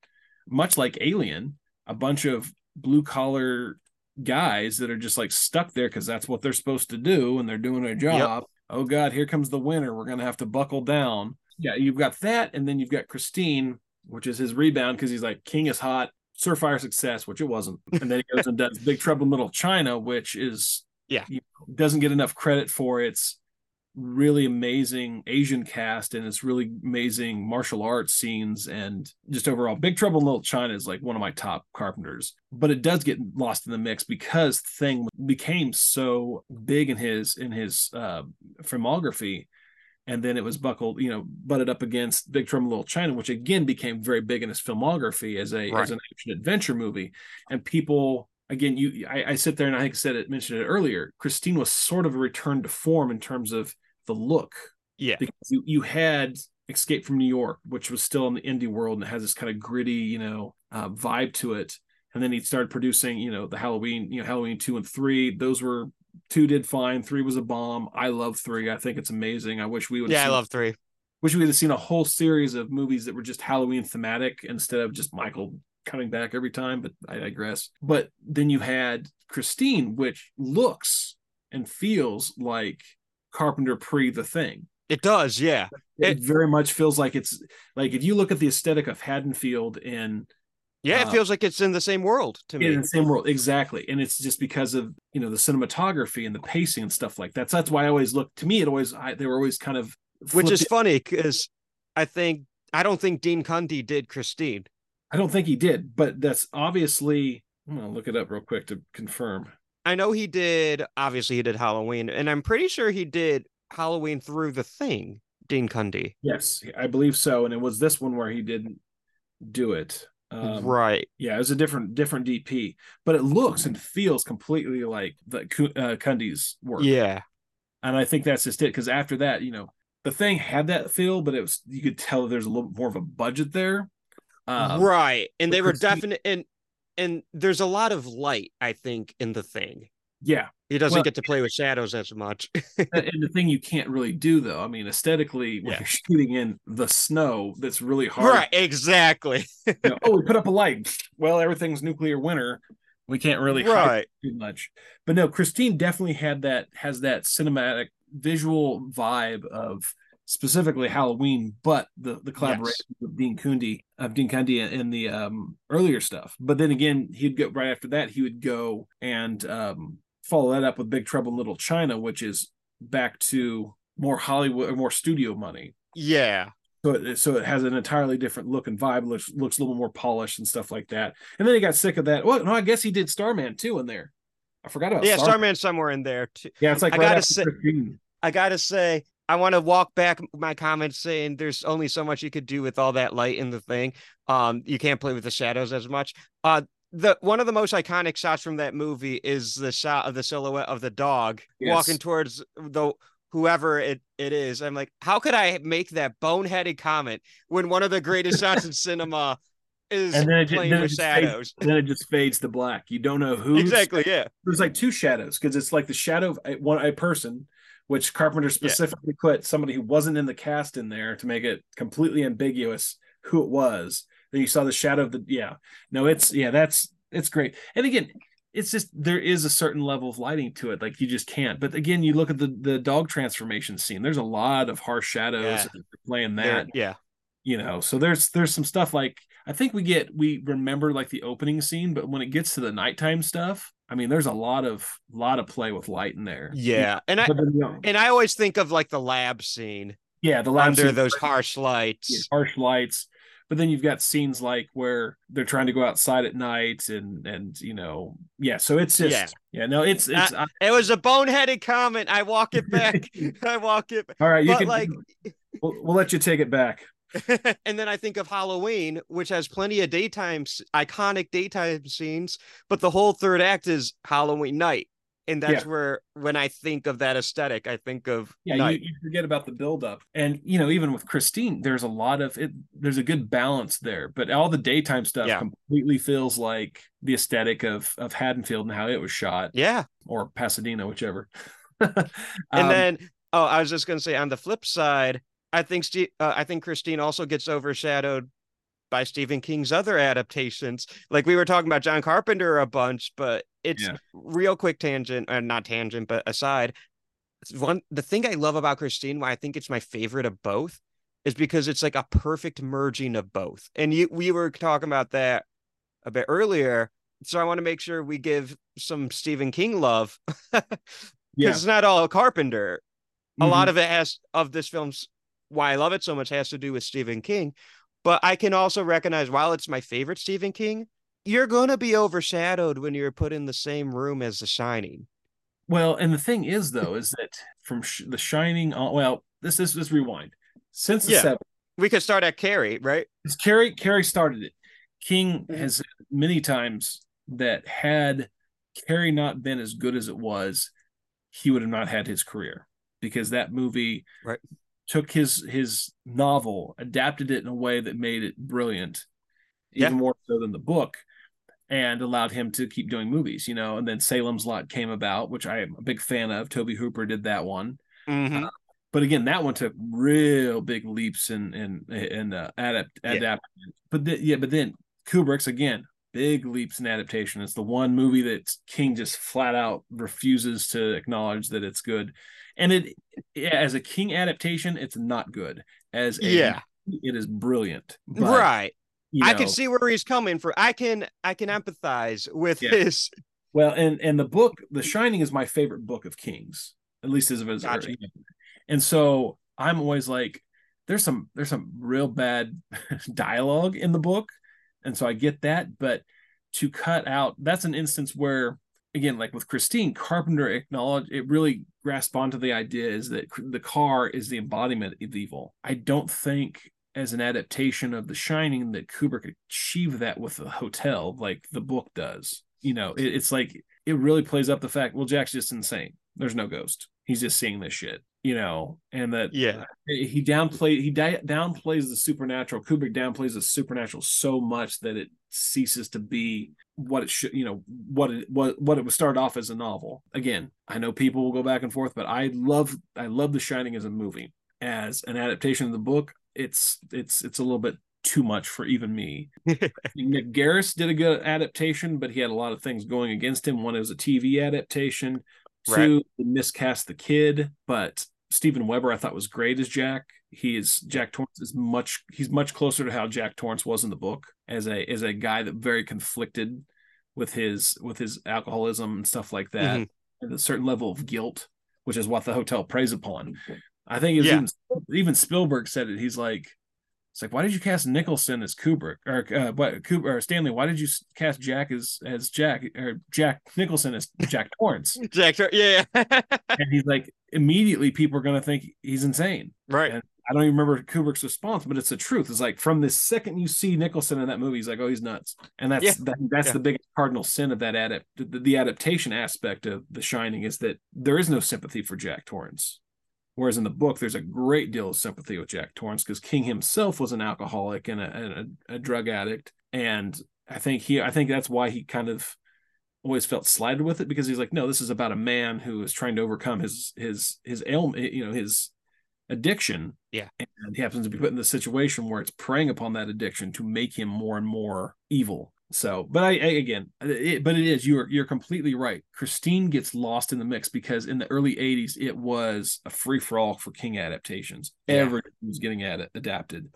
much like Alien, a bunch of blue collar guys that are just like stuck there because that's what they're supposed to do and they're doing their job. Oh God, here comes the winter. We're gonna have to buckle down. Yeah, you've got that, and then you've got Christine, which is his rebound because he's like King is hot, Surefire success, which it wasn't, and then he goes and does Big Trouble in Little China, which is Yeah. you know, doesn't get enough credit for its really amazing Asian cast and its really amazing martial arts scenes and just overall Big Trouble in Little China is like one of my top carpenters but it does get lost in the mix because thing became so big in his in his uh filmography and then it was buckled you know butted up against Big Trouble in Little China which again became very big in his filmography as a Right. as an action adventure movie and people again you I, I sit there and I said it mentioned it earlier Christine was sort of a return to form in terms of the look yeah. because you, you had Escape from New York, which was still in the indie world and it has this kind of gritty, you know, uh, vibe to it. And then he started producing, you know, the Halloween, you know, Halloween two and three. Those were two did fine. Three was a bomb. I love three. I think it's amazing. I wish we would. Yeah, I love three. Wish we would have seen a whole series of movies that were just Halloween thematic instead of just Michael coming back every time. But I digress. But then you had Christine, which looks and feels like Carpenter pre the thing It does, yeah. it, It- very much feels like it's like if you look at the aesthetic of Haddonfield and Yeah, it Uh, feels like it's in the same world to me. in the same world exactly and it's just because of you know the cinematography and the pacing and stuff like that so that's why i always look to me it always I, they were always kind of Which is flipped- funny because I think I don't think Dean Cundey did Christine. I don't think he did but that's obviously i'm gonna look it up real quick to confirm I know he did. Obviously, he did Halloween, and I'm pretty sure he did Halloween through the thing. Dean Cundey, yes i believe so and it was this one where he didn't do it um, right? yeah it was a different different dp but it looks and feels completely like the uh, Cundey's work Yeah, and I think that's just it. Because after that, you know, the thing had that feel, but it was you could tell there's a little more of a budget there. Um, right. And they were definite, and and there's a lot of light. I think in the thing, Yeah, he doesn't Well- get to play with shadows as much. and the thing you can't really do though. I mean, aesthetically, when Yeah. you're shooting in the snow, that's really hard. right? Exactly. You know, oh, we put up a light. Well, everything's nuclear winter. We can't really right. too much. But no, Christine definitely had that has that cinematic visual vibe of specifically Halloween, but the the collaboration with Dean Cundey of Dean Cundey in the um earlier stuff. But then again, he'd go right after that, he would go and um follow that up with Big Trouble in Little China, which is back to more Hollywood or more studio money. Yeah. So it, so it has an entirely different look and vibe. Looks looks a little more polished and stuff like that. And then he got sick of that. Well, no, I guess he did Starman too in there. I forgot about Yeah, Star- Starman's somewhere in there too. Yeah, it's like I right gotta say- I gotta say, I want to walk back my comments saying there's only so much you could do with all that light in the thing. Um, you can't play with the shadows as much. Uh, the one of the most iconic shots from that movie is the shot of the silhouette of the dog Yes. walking towards the whoever it, it is. I'm like, how could I make that boneheaded comment when one of the greatest shots in cinema is And then it just, playing then it with fades, shadows? then it just fades to black. You don't know who Exactly, yeah. There's like two shadows because it's like the shadow of one a person, which Carpenter specifically put somebody who wasn't in the cast in there to make it completely ambiguous who it was. Then you saw the shadow of the yeah. No, it's yeah, that's it's great. And again, it's just there is a certain level of lighting to it, like you just can't. But again, you look at the the dog transformation scene. There's a lot of harsh shadows Yeah. playing that yeah. you know so there's there's some stuff like i think we get we remember like the opening scene but when it gets to the nighttime stuff i mean there's a lot of lot of play with light in there Yeah. And I then, you know, and I always think of like the lab scene yeah the lab under those harsh lights. yeah, harsh lights but then you've got scenes like where they're trying to go outside at night and and you know yeah so it's just Yeah. yeah, no it's it's I- It was a boneheaded comment. I walk it back. I walk it. all right you But can like, we'll, we'll let you take it back and then I think of Halloween, which has plenty of daytime, iconic daytime scenes, but the whole third act is Halloween night, and that's Yeah. where when I think of that aesthetic, I think of yeah you, you forget about the buildup. And you know even with christine there's a lot of it there's a good balance there but all the daytime stuff Yeah. completely feels like the aesthetic of of haddonfield and how it was shot. Yeah, or pasadena whichever. And Um, then oh, I was just gonna say on the flip side, I think Steve, uh, I think Christine also gets overshadowed by Stephen King's other adaptations. Like we were talking about John Carpenter a bunch, but it's Yeah. real quick tangent, or not tangent, but aside. One the thing I love about Christine, why I think it's my favorite of both, is because it's like a perfect merging of both. And you we were talking about that a bit earlier. So I want to make sure we give some Stephen King love. because yeah it's not all Carpenter. A Mhm. lot of it has of this film's why I love it so much has to do with Stephen King. But I can also recognize while it's my favorite Stephen King, you're gonna be overshadowed when you're put in the same room as The Shining. well and the thing is though is that from sh- the shining on well this is this rewind since the Yeah. seven We could start at Carrie, right? Because Carrie Carrie started it. King Mhm. has said many times that had Carrie not been as good as it was, he would have not had his career because that movie Right. Took his his novel, adapted it in a way that made it brilliant, Yeah. even more so than the book, and allowed him to keep doing movies. You know, and then Salem's Lot came about, which I am a big fan of. Tobe Hooper did that one Mhm. but again, that one took real big leaps in in in uh, adapt Yeah. adaptation. But th- yeah, but then Kubrick's again big leaps in adaptation. It's the one movie that King just flat out refuses to acknowledge that it's good, and it yeah, as a King adaptation, it's not good. As a, Yeah. it is brilliant. But, right. you I can see where he's coming from. I can I can empathize with Yeah. his Well, and and the book, The Shining, is my favorite book of King's, at least as of his. Gotcha. And so I'm always like, there's some there's some real bad dialogue in the book, and so I get that, but to cut out that's an instance where again like with christine carpenter acknowledged it really grasped onto the idea is that the car is the embodiment of evil. I don't think as an adaptation of the shining that kubrick achieved that with the hotel like the book does. You know it, it's like it really plays up the fact well jack's just insane. There's no ghost. He's just seeing this shit you know and that Yeah. he downplay he downplays the supernatural kubrick downplays the supernatural so much that it ceases to be what it should you know what it what what it was started off as a novel. Again i know people will go back and forth but i love i love the shining as a movie. As an adaptation of the book it's it's it's a little bit too much for even me. Mick Garris did a good adaptation but he had a lot of things going against him. One it was a tv adaptation. Right. two miscast the kid but Steven Weber I thought was great as Jack. He is Jack Torrance is much he's much closer to how Jack Torrance was in the book as a as a guy that very conflicted with his with his alcoholism and stuff like that Mhm. and a certain level of guilt, which is what the hotel preys upon. I think Yeah. even even Spielberg said it. He's like It's like, why did you cast Nicholson as Kubrick or uh, what Kubrick or Stanley? Why did you cast Jack as as Jack or Jack Nicholson as Jack Torrance? Jack, yeah, and he's like, immediately people are going to think he's insane. right. And I don't even remember Kubrick's response, but it's the truth. It's like from the second you see Nicholson in that movie, he's like, "Oh, he's nuts," and that's Yeah. that, that's Yeah. the biggest cardinal sin of that adapt the, the adaptation aspect of The Shining is that there is no sympathy for Jack Torrance, whereas in the book there's a great deal of sympathy with Jack Torrance because King himself was an alcoholic and a, and a, a drug addict, and I think he I think that's why he kind of always felt slighted with it because he's like, no, this is about a man who is trying to overcome his his his ailment, you know, his addiction. Yeah. And he happens to be put in the situation where it's preying upon that addiction to make him more and more evil. So, but I, I again, it, but it is you're you're completely right. Christine gets lost in the mix because in the early '80s it was a free for all for King adaptations. Yeah. Everything was getting at it adapted.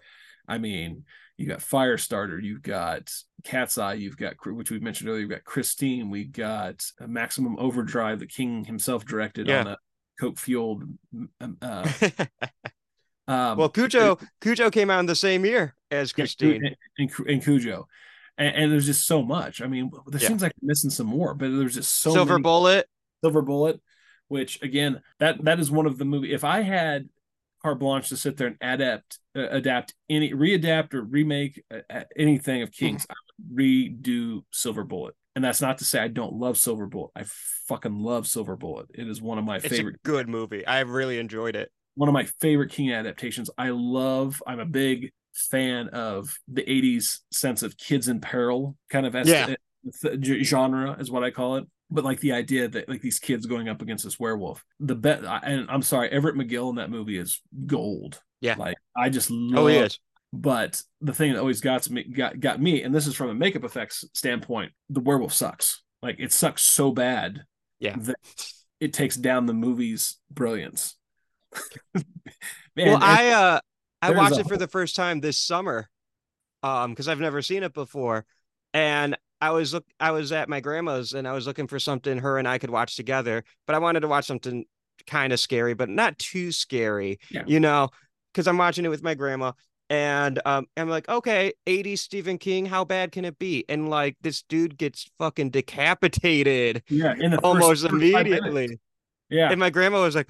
I mean, you got Firestarter, you've got Cat's Eye, you've got which we mentioned earlier, you've got Christine, we got uh, Maximum Overdrive that King himself directed Yeah. on a coke fueled. Uh, um, well, Cujo, Cujo came out in the same year as yeah, Christine. and, and, and Cujo, and, and there's just so much. I mean, there Yeah. seems like missing some more, but there's just so Silver many. Bullet. Silver Bullet, which again, that that is one of the movie. If I had carte blanche to sit there and adapt, uh, adapt any, readapt or remake uh, anything of King's, I would redo Silver Bullet. And that's not to say I don't love Silver Bullet. I fucking love Silver Bullet. It is one of my favorite. It's favorite a good movie. I really enjoyed it. one of my favorite King adaptations. I love. I'm a big fan of the '80s sense of kids in peril kind of Yeah. genre is what I call it. But like the idea that like these kids going up against this werewolf, the bet. And I'm sorry, Everett McGill in that movie is gold. Yeah. like I just love. Oh, he is. But the thing that always got me got got me, and this is from a makeup effects standpoint, the werewolf sucks. Like it sucks so bad Yeah. that it takes down the movie's brilliance. Man, well, I uh I watched a it for the first time this summer, um, because I've never seen it before, and I was look I was at my grandma's and I was looking for something her and I could watch together, but I wanted to watch something kind of scary, but not too scary, Yeah. you know, because I'm watching it with my grandma. And um, I'm like, okay, 80 Stephen King, how bad can it be? And like, this dude gets fucking decapitated yeah, in the almost 45 minutes. immediately. Yeah, And my grandma was like,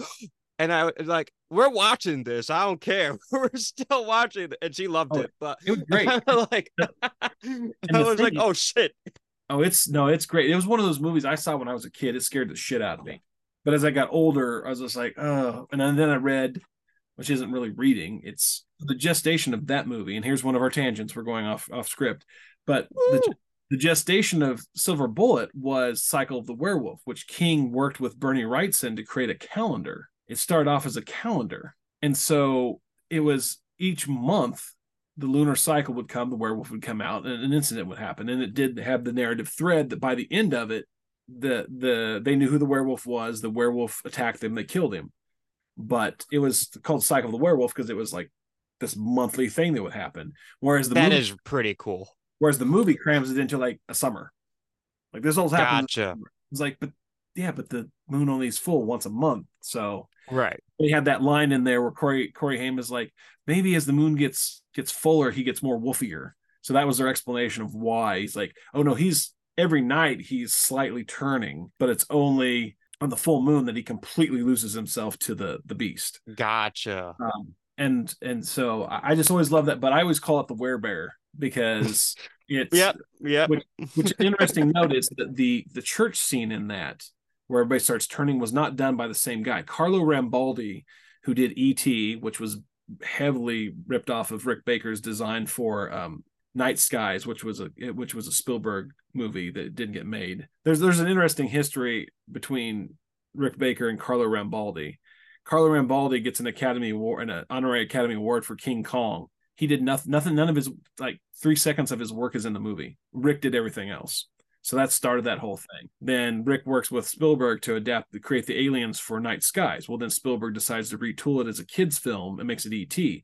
and I was like, we're watching this. I don't care. we're still watching it. And she loved Oh, it. But it was great. Like, I was like, oh shit. Oh, it's no, it's great. It was one of those movies I saw when I was a kid. It scared the shit out of me. But as I got older, I was just like, oh. And then, then I read, which isn't really reading. It's the gestation of that movie. And here's one of our tangents. We're going off off script, but the, the gestation of Silver Bullet was Cycle of the Werewolf, which King worked with Bernie Wrightson to create a calendar. It started off as a calendar, and so it was each month the lunar cycle would come, the werewolf would come out, and an incident would happen. And it did have the narrative thread that by the end of it, the the they knew who the werewolf was. The werewolf attacked them, they killed him. But it was called Cycle of the Werewolf because it was like this monthly thing that would happen. Whereas the That movie, is pretty cool. whereas the movie crams it into like a summer. Like this all happens. Gotcha. It's like, but yeah, but the moon only is full once a month. So Right. they had that line in there where Corey Corey Haim is like, maybe as the moon gets gets fuller, he gets more wolfier. So that was their explanation of why he's like, oh no, he's every night he's slightly turning, but it's only on the full moon that he completely loses himself to the the beast. Gotcha. Um, and and so I just always love that, but I always call it the werebear because it's yeah yeah. which which interesting note is that the the church scene in that where everybody starts turning was not done by the same guy. Carlo rambaldi who did et which was heavily ripped off of rick baker's design for um night skies which was a which was a spielberg movie that didn't get made. There's there's an interesting history between rick baker and carlo rambaldi. Carlo rambaldi gets an academy award and an honorary academy award for king kong. He did nothing nothing none of his like three seconds of his work is in the movie. Rick did everything else so that started that whole thing. Then rick works with spielberg to adapt to create the aliens for night skies. Well then spielberg decides to retool it as a kids film and makes it et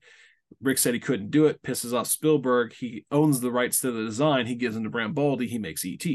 rick said he couldn't do it pisses off spielberg. He owns the rights to the design. He gives them to Baldy. he makes et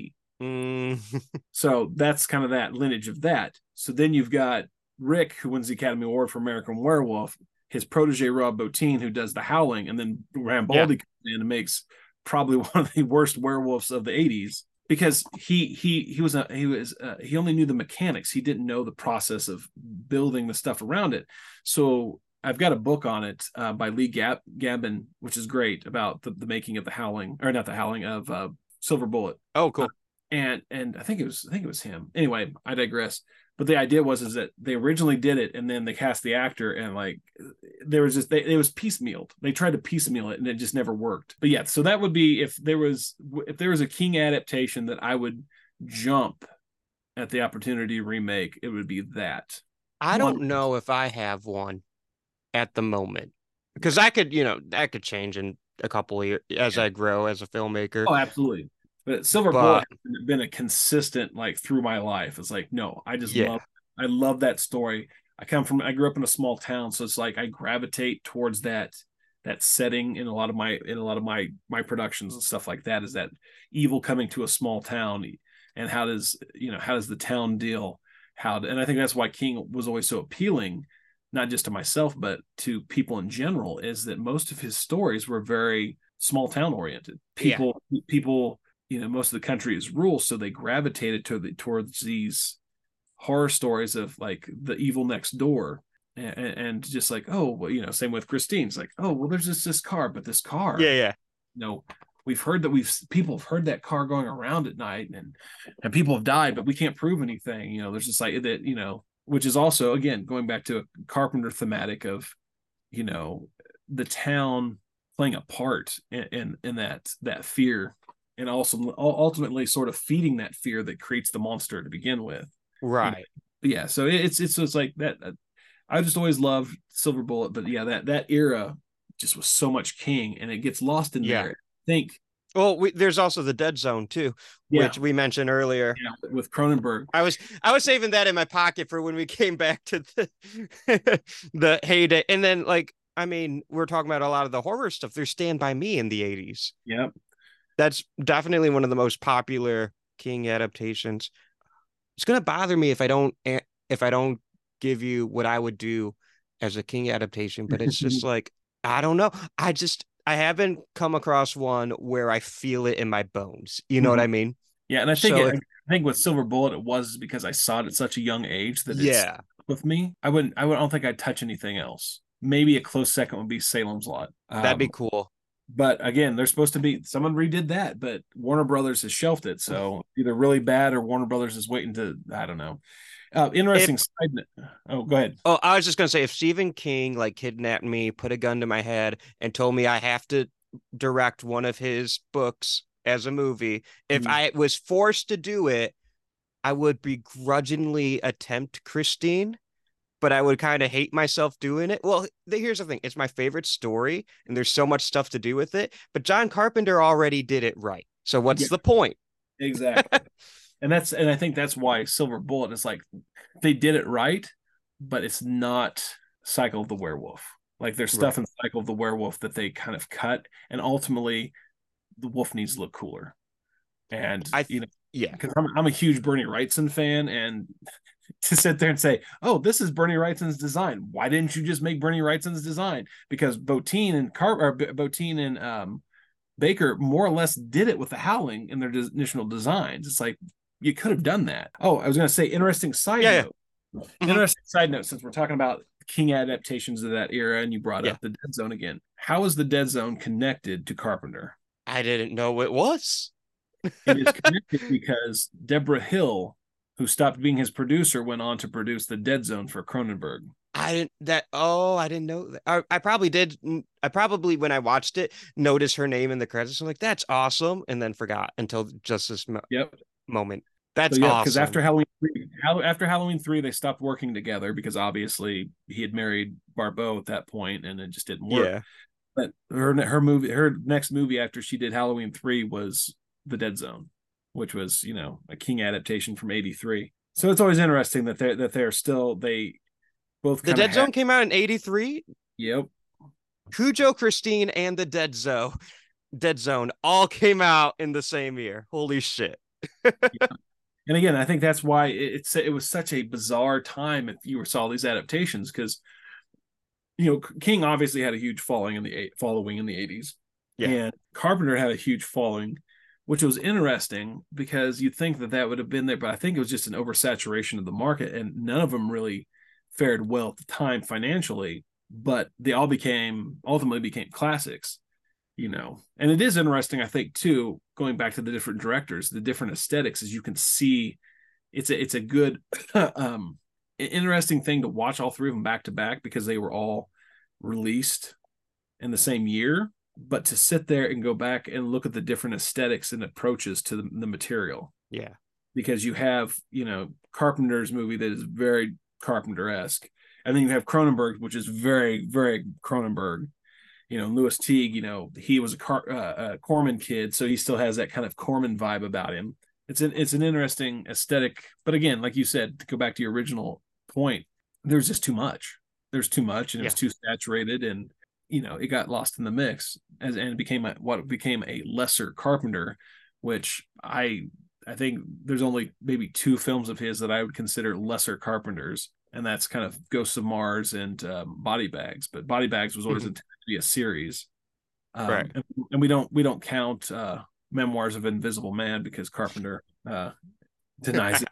Mm, so that's kind of that lineage of that. So then you've got Rick, who wins the Academy Award for American Werewolf, his protege Rob Bottin, who does the Howling, and then Rambaldi Yeah. comes in and makes probably one of the worst werewolves of the '80s because he he he was a he was uh, he only knew the mechanics. He didn't know the process of building the stuff around it. So I've got a book on it uh, by Lee Gab- Gambin, which is great about the, the making of the Howling, or not the Howling of uh, Silver Bullet Oh, cool. and and I think it was I think it was him. Anyway, I digress. But the idea was is that they originally did it and then they cast the actor and like there was just they, it was piecemealed. They tried to piecemeal it and it just never worked. But yeah, so that would be if there was if there was a King adaptation that I would jump at the opportunity to remake, it would be that. I don't One- know if I have one at the moment because I could, you know, that could change in a couple of years as I grow as a filmmaker. Oh, absolutely. But Silver But- Bullet has been a consistent like through my life. It's like no, I just Yeah. love I love that story. I come from I grew up in a small town, so it's like I gravitate towards that that setting in a lot of my in a lot of my my productions and stuff like that is that evil coming to a small town and how does you know how does the town deal how and I think that's why King was always so appealing not just to myself but to people in general is that most of his stories were very small town oriented Yeah. people people you know most of the country is rural so they gravitated to the towards these horror stories of like the evil next door. And, and just like oh well you know same with christine's like oh well there's just this car but this car yeah, yeah. you know we've heard that we've people have heard that car going around at night and and people have died but we can't prove anything you know. There's just like that you know which is also again going back to a carpenter thematic of you know the town playing a part in in, in that that fear and also ultimately sort of feeding that fear that creates the monster to begin with Right. but yeah so it's it's it's like that i just always loved silver bullet but yeah that that era just was so much king and it gets lost in Yeah. there i think Well, we, there's also the Dead Zone too, yeah, which we mentioned earlier. yeah with cronenberg I was I was saving that in my pocket for when we came back to the the heyday. And then like I mean, we're talking about a lot of the horror stuff. There's Stand by Me in the 80s. yep That's definitely one of the most popular King adaptations. It's gonna bother me if I don't if I don't give you what I would do as a King adaptation, but it's just like I don't know. I just I haven't come across one where I feel it in my bones. You know what I mean? yeah and i think So it, if- i think with silver bullet it was because i saw it at such a young age that it's Yeah. with me i wouldn't i, would, I don't think i'd touch anything else maybe a close second would be salem's lot That'd be Um, cool. But again, they're supposed to be someone redid that, but Warner Brothers has shelved it. So either really bad or Warner Brothers is waiting to I don't know. Uh, interesting side note. Oh, go ahead. Oh, I was just gonna say if Stephen King like kidnapped me, put a gun to my head, and told me I have to direct one of his books as a movie, if Mhm. I was forced to do it, I would begrudgingly attempt Christine, but I would kind of hate myself doing it. Well, the, here's the thing: it's my favorite story, and there's so much stuff to do with it. But John Carpenter already did it right, so what's Yeah. the point? Exactly. and that's and I think that's why Silver Bullet is like they did it right, but it's not Cycle of the Werewolf. Like there's stuff in Cycle of the Werewolf that they kind of cut, and ultimately the wolf needs to look cooler. And I you know, Yeah, because I'm, I'm a huge Bernie Wrightson fan, and to sit there and say, "Oh, this is Bernie Wrightson's design," why didn't you just make Bernie Wrightson's design? Because Bottin and Car or B- Bottin and um, Baker more or less did it with the Howling in their des- initial designs. It's like you could have done that. Oh, I was going to say, interesting side Yeah, yeah. note. Mhm. Interesting side note, since we're talking about King adaptations of that era, and you brought Yeah. up the Dead Zone again. How is the Dead Zone connected to Carpenter? I didn't know it was. it is connected because Debra Hill, who stopped being his producer, went on to produce the Dead Zone for Cronenberg. I didn't that oh I didn't know that. I, I probably did I probably when I watched it noticed her name in the credits. I'm like that's awesome and then forgot until just this mo- Yep. moment. That's so yeah, awesome. because after Halloween three, after Halloween three, they stopped working together because obviously he had married Barbeau at that point, and it just didn't work. yeah. But her her movie, her next movie after she did Halloween three was The Dead Zone, which was you know a King adaptation from '83. So it's always interesting that they're that they're still they both The Dead Zone came out in 83. Yep. Cujo, Christine, and the Dead Zone Dead Zone all came out in the same year. Holy shit. and again i think that's why it- it's it was such a bizarre time if you saw these adaptations because you know, King obviously had a huge following in the following in the 80s. Yeah. And Carpenter had a huge following, which was interesting because you'd think that that would have been there, but I think it was just an oversaturation of the market, and none of them really fared well at the time financially. But they all became ultimately became classics, you know. And it is interesting, I think, too, going back to the different directors, the different aesthetics, as you can see, it's a it's a good um interesting thing to watch all three of them back to back because they were all released in the same year but to sit there and go back and look at the different aesthetics and approaches to the, the material. Yeah. because you have you know carpenter's movie that is very carpenter-esque and then you have cronenberg which is very very cronenberg. You know lewis teague you know he was a, Car- uh, a corman kid so he still has that kind of corman vibe about him. It's an it's an interesting aesthetic but again like you said to go back to your original point there's just too much. There's too much and it was too saturated and you know it got lost in the mix as and became a, what became a lesser carpenter which i i think there's only maybe two films of his that i would consider lesser carpenters and that's kind of ghosts of mars and um, body bags but body bags was always Mhm. intended to be a series um, Right. and, and we don't we don't count uh memoirs of invisible man because carpenter uh denies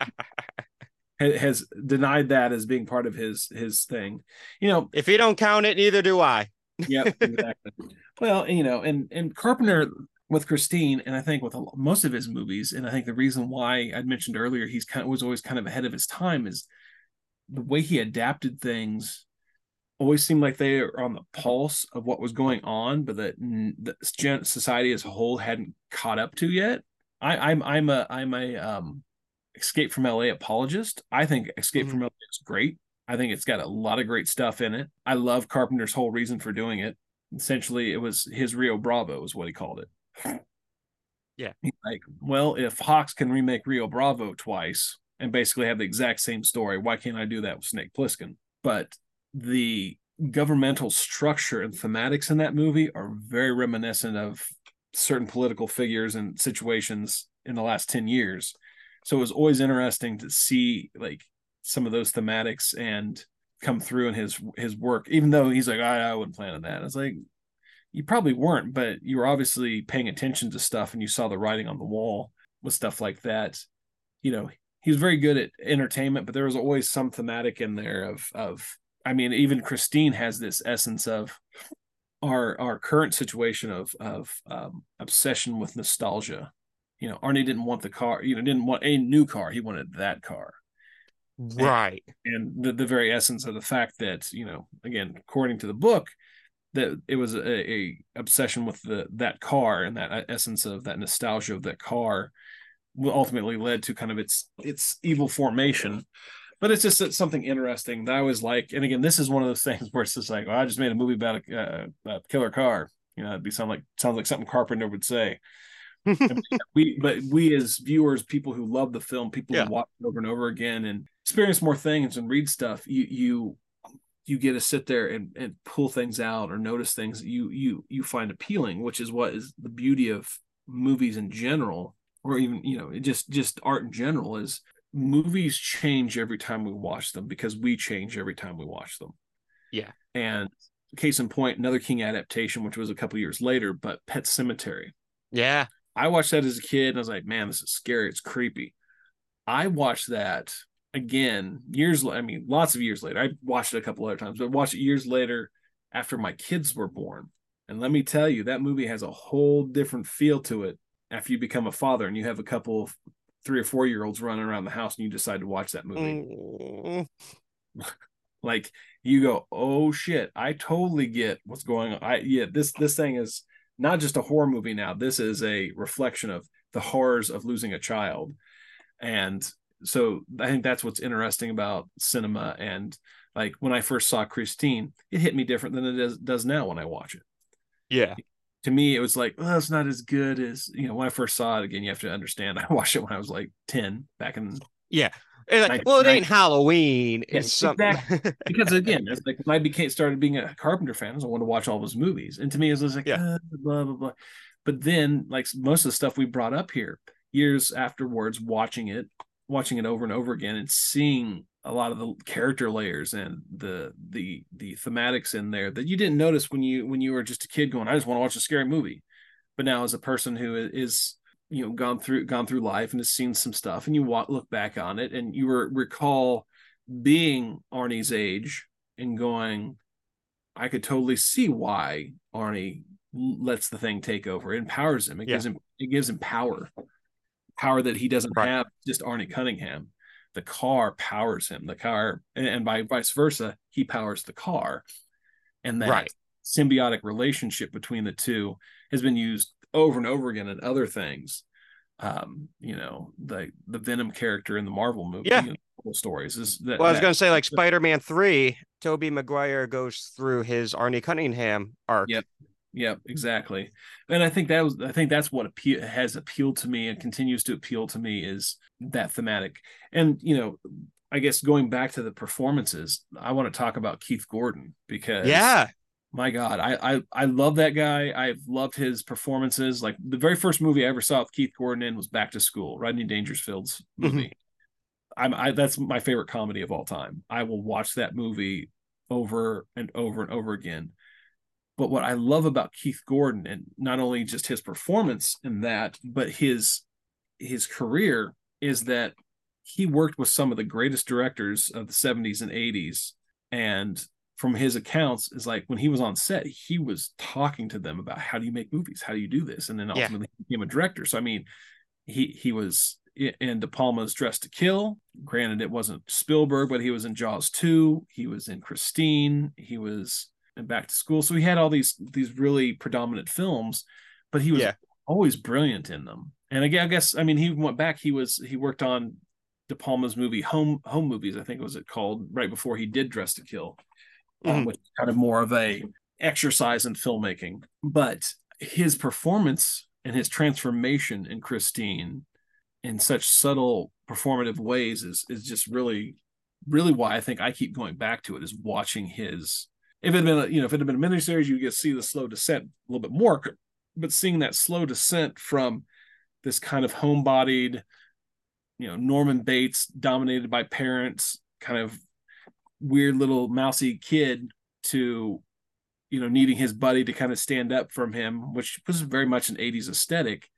it has denied that as being part of his his thing you know if you don't count it, neither do I. yeah exactly. Well you know and and carpenter with christine and i think with most of his movies and i think the reason why i mentioned earlier he's kind of was always kind of ahead of his time is the way he adapted things always seemed like they were on the pulse of what was going on but that the society as a whole hadn't caught up to yet. I i'm i'm a i'm a um escape from la apologist. I think escape Mhm. from la is great I think it's got a lot of great stuff in it. I love Carpenter's whole reason for doing it. Essentially, it was his Rio Bravo, is what he called it. Yeah. He's like, well, if Hawks can remake Rio Bravo twice and basically have the exact same story, why can't I do that with Snake Plissken? But the governmental structure and thematics in that movie are very reminiscent of certain political figures and situations in the last 10 years. So it was always interesting to see like some of those thematics and come through in his his work, even though he's like, I, I wouldn't plan on that. It's like you probably weren't, but you were obviously paying attention to stuff and you saw the writing on the wall with stuff like that. You know, he was very good at entertainment, but there was always some thematic in there of of I mean, even Christine has this essence of our our current situation of of um, obsession with nostalgia. You know, Arnie didn't want the car, you know, didn't want a new car. He wanted that car Right. and the, the very essence of the fact that you know again according to the book that it was a, a obsession with the that car and that essence of that nostalgia of that car will ultimately led to kind of its its evil formation. But it's just something interesting that i was like. And again this is one of those things where it's just like well, i just made a movie about a, uh, a killer car. You know it'd be sound like sounds like something carpenter would say we but we as viewers people who love the film people Yeah. who watch it over and over again and experience more things and read stuff you you you get to sit there and, and pull things out or notice things you you you find appealing which is what is the beauty of movies in general or even you know just just art in general is movies change every time we watch them because we change every time we watch them Yeah. and case in point another king adaptation which was a couple years later but Pet Sematary yeah. I watched that as a kid and I was like, man, this is scary. It's creepy. I watched that again years I mean, lots of years later. I watched it a couple other times, but watched it years later after my kids were born. And let me tell you, that movie has a whole different feel to it after you become a father and you have a couple of three or four year olds running around the house and you decide to watch that movie. Mm, Like you go, oh shit, I totally get what's going on. I yeah, this this thing is not just a horror movie now. This is a reflection of the horrors of losing a child. And so I think that's what's interesting about cinema. And like when I first saw Christine, it hit me different than it does, does now when I watch it. Yeah. To me, it was like, oh, it's not as good as, you know, when I first saw it again, you have to understand. I watched it when I was like 10 back in Yeah. Like, Like- well, it like- ain't Halloween. It's something. because again, it's like when I became started being a Carpenter fan, I wanted to watch all his movies, and to me, it was like Yeah. uh, blah blah blah. But then, like most of the stuff we brought up here, years afterwards, watching it, watching it over and over again, and seeing a lot of the character layers and the the the thematics in there that you didn't notice when you when you were just a kid going, I just want to watch a scary movie. But now as a person who is you know gone through gone through life and has seen some stuff and you walk, look back on it and you re- recall being Arnie's age and going, I could totally see why Arnie lets the thing take over. It empowers him. It Yeah. gives him it gives him power. Power that he doesn't Right. have just Arnie Cunningham. The car powers him. The car and, and by vice versa, he powers the car. And that Right. symbiotic relationship between the two has been used over and over again in other things. Um, you know, the the Venom character in the Marvel movie, Yeah. you know, Marvel stories is that, Well, I was that- to say, like Spider Man 3, Tobey Maguire goes through his Arnie Cunningham arc. Yep. Yep, exactly. And I think that was I think that's what appeal has appealed to me and continues to appeal to me is that thematic. And you know, I guess going back to the performances, I want to talk about Keith Gordon because Yeah. My God, I I I love that guy. I've loved his performances. Like the very first movie I ever saw with Keith Gordon in was Back to School, Rodney Dangerfield's mm-hmm. movie. I'm I that's my favorite comedy of all time. I will watch that movie over and over and over again. But what I love about Keith Gordon and not only just his performance in that, but his his career is that he worked with some of the greatest directors of the 70s and 80s and from his accounts is like when he was on set he was talking to them about how do you make movies how do you do this and then Yeah. ultimately he became a director so i mean he he was in De Palma's Dressed to Kill. Granted, it wasn't Spielberg, but he was in Jaws 2. He was in Christine. He was in Back to School. So he had all these these really predominant films, but he was Yeah. always brilliant in them. And again, I guess I mean he went back. He was he worked on De Palma's movie Home Home Movies, I think was it called, right before he did Dressed to Kill, um, Mhm. which is kind of more of a exercise in filmmaking. But his performance and his transformation in Christine in such subtle performative ways is is just really really why I think I keep going back to it is watching his if it had been a, you know if it had been a miniseries you get to see the slow descent a little bit more but seeing that slow descent from this kind of homebodied you know Norman Bates dominated by parents kind of weird little mousy kid to you know needing his buddy to kind of stand up from him which was very much an 80s aesthetic.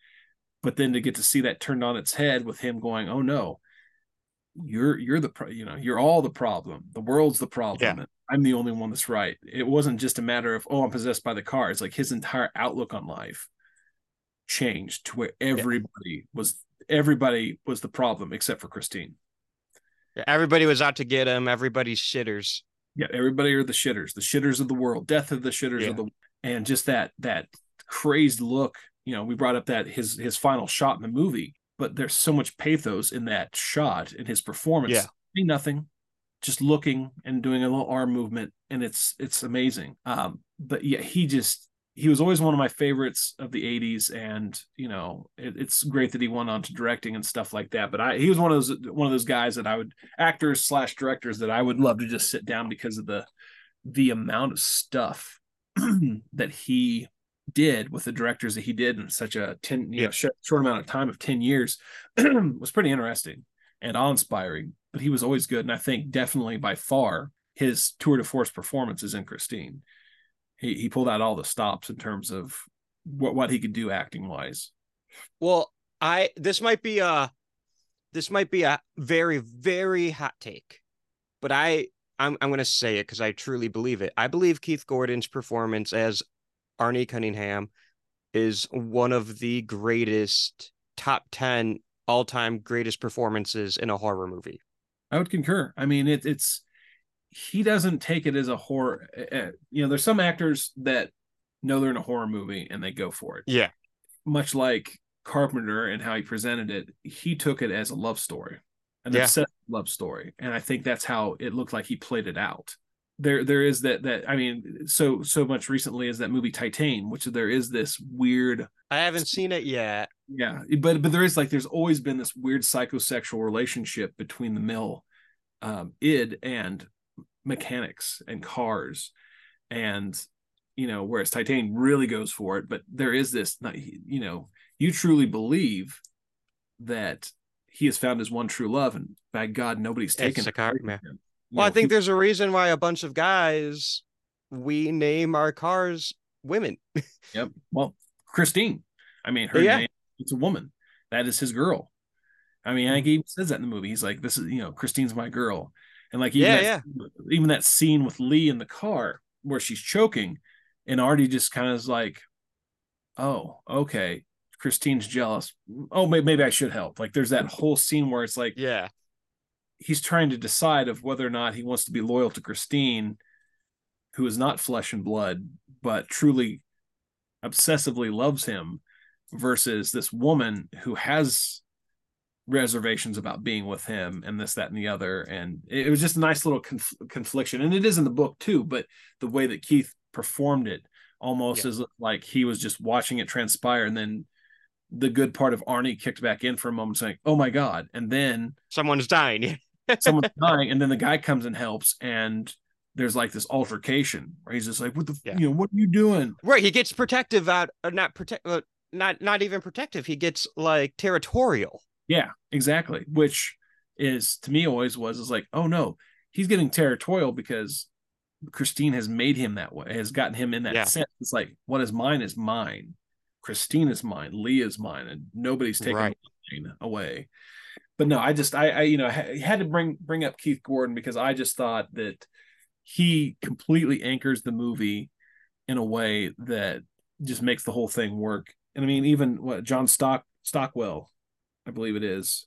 But then to get to see that turned on its head with him going oh no. You're you're the pro- you know you're all the problem. The world's the problem. Yeah. and i'm the only one that's right. It wasn't just a matter of oh i'm possessed by the car. It's like his entire outlook on life changed to where everybody was everybody was the problem except for christine Everybody was out to get him. Everybody's shitters. yeah everybody are the shitters the shitters of the world death of the shitters Yeah. of the and just that that crazed look you know we brought up that his his final shot in the movie but there's so much pathos in that shot in his performance Yeah. Saying nothing just looking and doing a little arm movement and it's it's amazing um but yeah he just he was always one of my favorites of the 80s and you know it, it's great that he went on to directing and stuff like that but i he was one of those one of those guys that i would actors slash directors that i would love to just sit down because of the the amount of stuff that he did with the directors that he did in such a 10 you know sh- short amount of time of 10 years was pretty interesting and awe-inspiring but he was always good and i think definitely by far his tour de force performance is in christine he, he pulled out all the stops in terms of what, what he could do acting wise Well, I this might be a this might be a very very hot take, but I I'm I'm gonna say it because I truly believe it. I believe Keith Gordon's performance as Arnie Cunningham is one of the greatest top ten all time greatest performances in a horror movie. I would concur. I mean, it, it's he doesn't take it as a horror. uh, You know, there's some actors that know they're in a horror movie and they go for it. Yeah. Much like Carpenter and how he presented it, he took it as a love story, an Yeah. obsessed love story, and I think that's how it looked like he played it out. There, there is that that I mean, so so much recently is that movie Titane, which there is this weird I haven't seen it yet. yeah but but there is like there's always been this weird psychosexual relationship between the mill um id and mechanics and cars and you know whereas Titane really goes for it but there is this you know you truly believe that he has found his one true love, and by God, nobody's taken it Sakaar- away him. You Well, I think he- there's a reason why a bunch of guys we name our cars women. Yep. Well, Christine. I mean, her Yeah. name it's a woman. That is his girl. I mean, I think he even says that in the movie. He's like, "This is you know, Christine's my girl," and like even Yeah, that, even that scene with Lee in the car where she's choking, and Arnie just kind of is like, "Oh, okay." Christine's jealous. Oh, maybe, maybe I should help. Like, there's that whole scene where it's like Yeah. he's trying to decide of whether or not he wants to be loyal to Christine, who is not flesh and blood, but truly obsessively loves him, versus this woman who has reservations about being with him and this, that, and the other. And it was just a nice little conf- confliction. And it is in the book too, but the way that Keith performed it almost Yeah. as like he was just watching it transpire and then the good part of Arnie kicked back in for a moment saying, Oh my God. And then Someone's dying. someone's dying, and then the guy comes and helps, and there's like this altercation where he's just like, "What the, Yeah. you know, what are you doing?" right. He gets protective out, uh, not protect, uh, not not even protective. He gets like territorial. Yeah, exactly. Which is to me always was is like, oh no, he's getting territorial because Christine has made him that way, has gotten him in that Yeah. sense. It's like, what is mine is mine. Christine is mine. Lee is mine, and nobody's taking Right. mine away. But no, I just, I, I, you know, ha- had to bring bring up Keith Gordon because I just thought that he completely anchors the movie in a way that just makes the whole thing work. And I mean, even what John Stock Stockwell, I believe it is,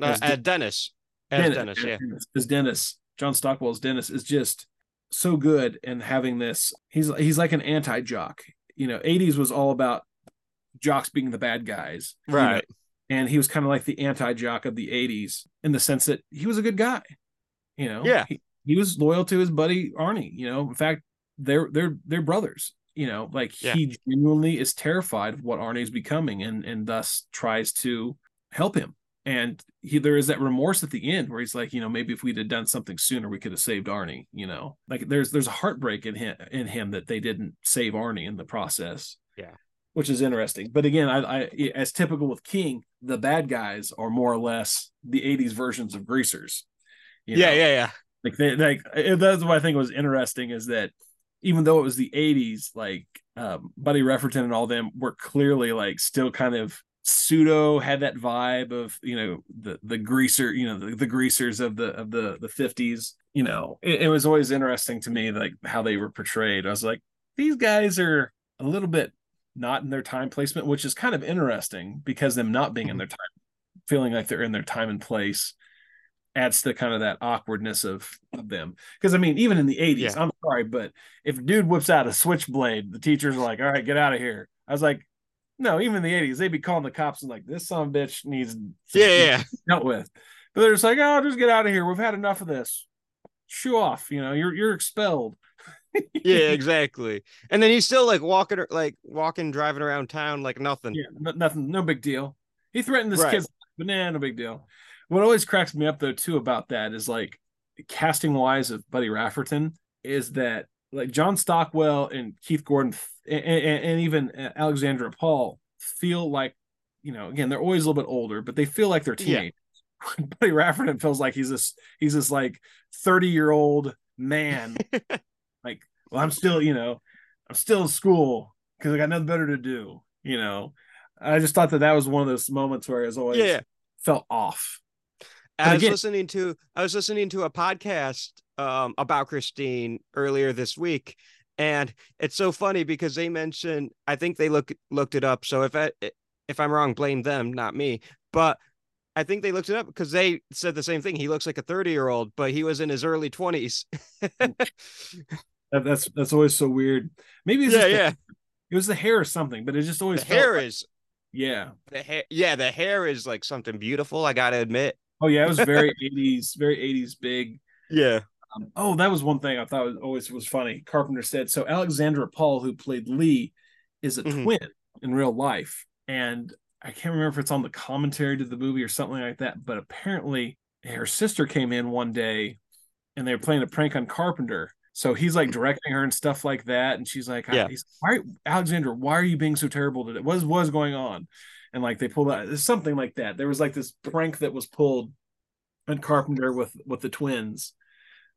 Uh, As uh, De- Dennis. As Dennis, yeah. as Dennis, John Stockwell's Dennis is just so good and having this. He's he's like an anti jock. You know, '80s was all about jocks being the bad guys, you know, Right. and he was kind of like the anti jock of the '80s in the sense that he was a good guy. You know, Yeah. he, he was loyal to his buddy Arnie. You know, in fact, they're they're they're brothers. You know, like Yeah. he genuinely is terrified of what Arnie is becoming, and and thus tries to help him. And he there is that remorse at the end where he's like, you know, maybe if we'd have done something sooner, we could have saved Arnie. You know, like there's there's a heartbreak in him in him that they didn't save Arnie in the process. Yeah. which is interesting. But again, I, I as typical with King, the bad guys are more or less the '80s versions of greasers. you Yeah, know? yeah, yeah. like they like that's what I think was interesting is that even though it was the 80s, like um, Buddy Repperton and all them were clearly like still kind of pseudo had that vibe of you know the the greaser you know the, the greasers of the of the the 50s you know it, it was always interesting to me like how they were portrayed i was like these guys are a little bit not in their time placement which is kind of interesting because them not being in mm-hmm. their time feeling like they're in their time and place adds to kind of that awkwardness of, of them. Because I mean, even in the 80s, Yeah. I'm sorry, but if a dude whips out a switchblade, the teachers are like, all right, get out of here. I was like, no, even in the 80s, they'd be calling the cops and like, this son of a bitch needs to Yeah, be yeah. dealt with. But they're just like, oh, just get out of here. We've had enough of this. Shoo off. You know, you're you're expelled. Yeah, exactly. And then he's still like walking, like walking, driving around town like nothing. Yeah, no, nothing, no big deal. He threatened this Right. kid's life, but nah, no big deal. What always cracks me up though too about that is like casting wise of Buddy Repperton is that like John Stockwell and Keith Gordon and, and, even Alexandra Paul feel like you know again they're always a little bit older, but they feel like they're Yeah. Buddy Rafferty feels like he's this he's this like thirty year old man like well i'm still you know i'm still in school because i got nothing better to do you know i just thought that that was one of those moments where i was always Yeah. felt off I was listening to I was listening to a podcast um, about Christine earlier this week, and it's so funny because they mentioned I think they look looked it up. So if I if I'm wrong, blame them, not me. But I think they looked it up because they said the same thing. He looks like a 30 year old, but he was in his early 20s. That's that's always so weird maybe it's yeah, just the- yeah. it was the hair or something but it just always The hair like- is yeah the hair. Yeah, the hair is like something beautiful. I gotta admit. oh yeah it was very 80s very 80s big Yeah. Um, oh, that was one thing I thought was always was funny. Carpenter said so. Alexandra Paul, who played Lee, is a Mhm. twin in real life, and I can't remember if it's on the commentary to the movie or something like that. But apparently, her sister came in one day, and they were playing a prank on Carpenter. So he's like directing her and stuff like that, and she's like, Yeah. "Why, Alexandra? Why are you being so terrible today? What is what is going on?" and like they pulled out something like that. There was like this prank that was pulled on Carpenter with with the twins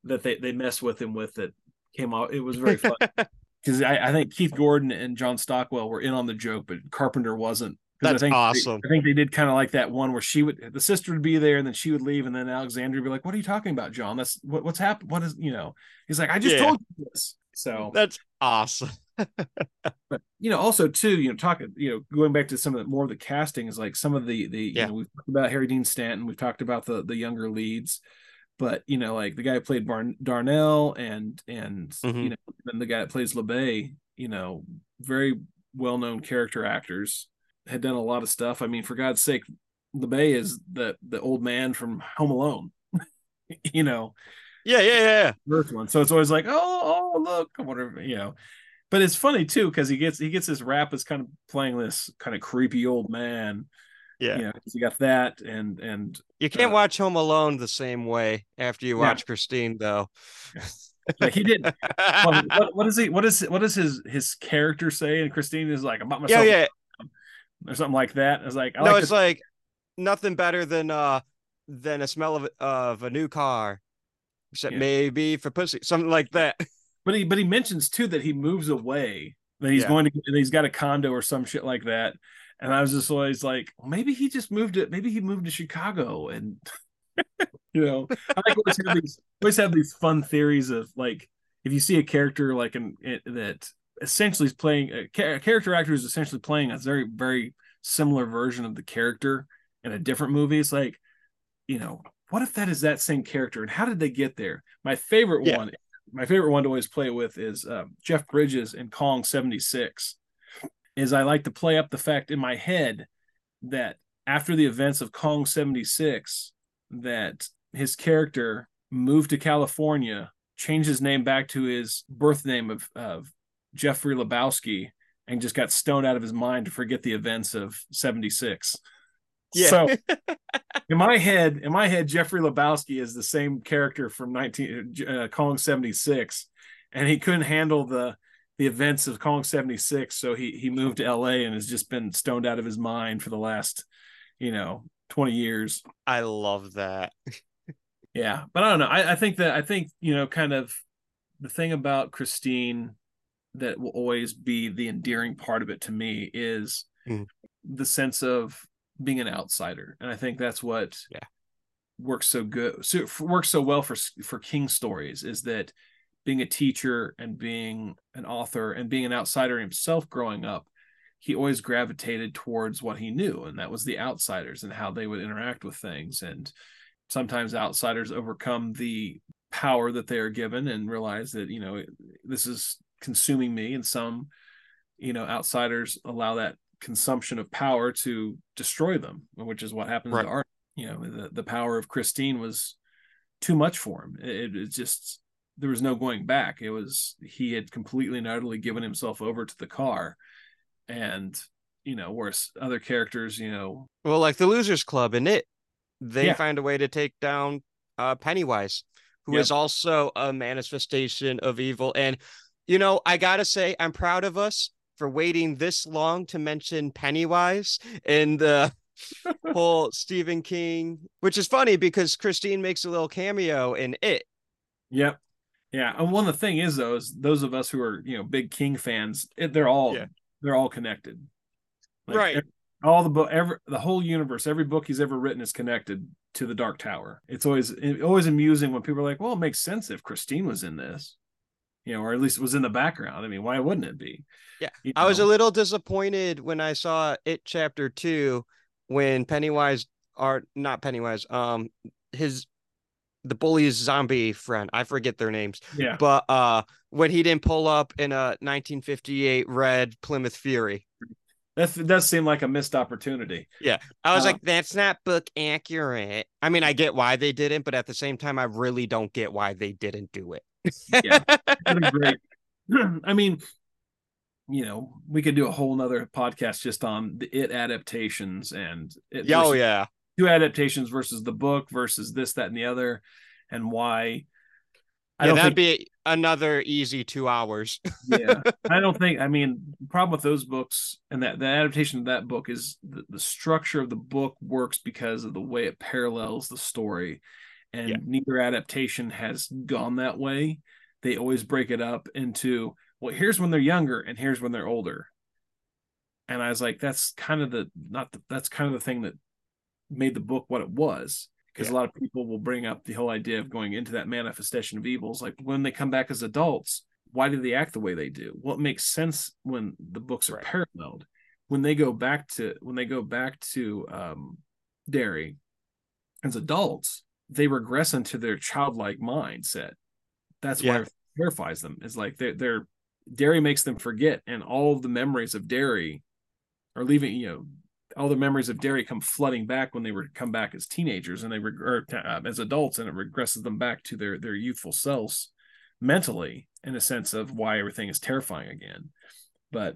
that they they messed with him with that came out. It was very fun because I, I think Keith Gordon and John Stockwell were in on the joke, but Carpenter wasn't. That's I think awesome. I think they did kind of like that one where she would the sister would be there and then she would leave and then Alexandria would be like, "What are you talking about, John? That's what, what's happened. What is you know?" He's like, "I just Yeah. told you this." So That's awesome. but you know also too you know talking you know going back to some of the more of the casting is like some of the the Yeah. you know we've talked about harry dean stanton we've talked about the the younger leads but you know like the guy who played Barn- darnell and and Mhm. you know and the guy that plays lebay you know very well-known character actors had done a lot of stuff i mean for god's sake lebay is the the old man from home alone you know Yeah, yeah, yeah. first one. So it's always like, oh, oh, look, I wonder, you know. But it's funny too because he gets he gets this rap as kind of playing this kind of creepy old man. Yeah. You know, you got that and and You can't Uh, watch Home Alone the same way after you Yeah. watch Christine, though. like he did. well, what, what is he? What is what does his his character say? And Christine is like, about yeah, myself, yeah. yeah. or something like that. It's like, I no, like it's like nothing better than uh than a smell of of a new car, except Yeah. maybe for pussy, something like that. but he but he mentions too that he moves away. That he's Yeah. going to that he's got a condo or some shit like that. And I was just always like, well, maybe he just moved it. Maybe he moved to Chicago, and you know, I like always have these always have these fun theories of like if you see a character like an it, that essentially is playing a, a character actor is essentially playing a very very similar version of the character in a different movie. It's like, you know, what if that is that same character, and how did they get there? My favorite Yeah. one my favorite one to always play with is uh, Jeff Bridges in Kong 76. Is I like to play up the fact in my head that after the events of Kong 76, that his character moved to California, changed his name back to his birth name of, of Jeffrey Lebowski, and just got stoned out of his mind to forget the events of 76. Yeah. So in my head, in my head, Jeffrey Lebowski is the same character from 19 uh, Kong 76, and he couldn't handle the the events of Kong 76, so he he moved to LA and has just been stoned out of his mind for the last, you know, 20 years. I love that. Yeah, but I don't know. I, I think that I think you know, kind of the thing about Christine that will always be the endearing part of it to me is Mhm. the sense of being an outsider, and I think that's what Yeah. works so good, so works so well for for King stories is that being a teacher and being an author and being an outsider himself growing up, he always gravitated towards what he knew, and that was the outsiders and how they would interact with things. And sometimes outsiders overcome the power that they are given and realize that you know this is consuming me. And some you know outsiders allow that consumption of power to destroy them which is what happens Right. to art. You know the, the power of christine was too much for him. It, it just there was no going back it was he had completely and utterly given himself over to the car and you know whereas other characters you know Well, like the Losers Club in it, they Yeah. find a way to take down uh, Pennywise, who is Yep. also a manifestation of evil. And you know, I gotta say, I'm proud of us for waiting this long to mention Pennywise in the whole Stephen King, which is funny because Christine makes a little cameo in it. Yep. Yeah. And one of the thing is though, is those of us who are, you know, big King fans, it, they're all Yeah. they're all connected. Right. ev- all the book every the whole universe, every book he's ever written is connected to the Dark Tower. It's always it, always amusing when people are like, Well, it makes sense if Christine was in this. You know, or at least it was in the background. I mean, why wouldn't it be? Yeah, You I was a little disappointed when I saw it chapter two when Pennywise are not Pennywise, um his the bully's zombie friend, I forget their names, yeah. but uh when he didn't pull up in a 1958 red Plymouth Fury. That does seem like a missed opportunity. Yeah. I was Uh, like, that's not book accurate. I mean, I get why they didn't, but at the same time, I really don't get why they didn't do it. Yeah. Great. I mean, you know, we could do a whole nother podcast just on the it adaptations and it oh yeah. Two adaptations versus the book versus this, that, and the other, and why. I yeah, that'd think be another easy two hours. yeah i don't think i mean the problem with those books and that the adaptation of that book is the, the structure of the book works because of the way it parallels the story and Yeah. neither adaptation has gone that way they always break it up into well here's when they're younger and here's when they're older and i was like that's kind of the not the, that's kind of the thing that made the book what it was because a lot of people will bring up the whole idea of going into that manifestation of evils. Like when they come back as adults why do they act the way they do? Well makes sense when the books are Right. paralleled? When they go back to when they go back to um Derry as adults they regress into their childlike mindset. That's why Yeah. it terrifies them. Is like they're, they're Derry makes them forget and all of the memories of Derry are leaving you know all the memories of Derry come flooding back when they were come back as teenagers and they or, uh, as adults and it regresses them back to their their youthful selves mentally in a sense of why everything is terrifying again but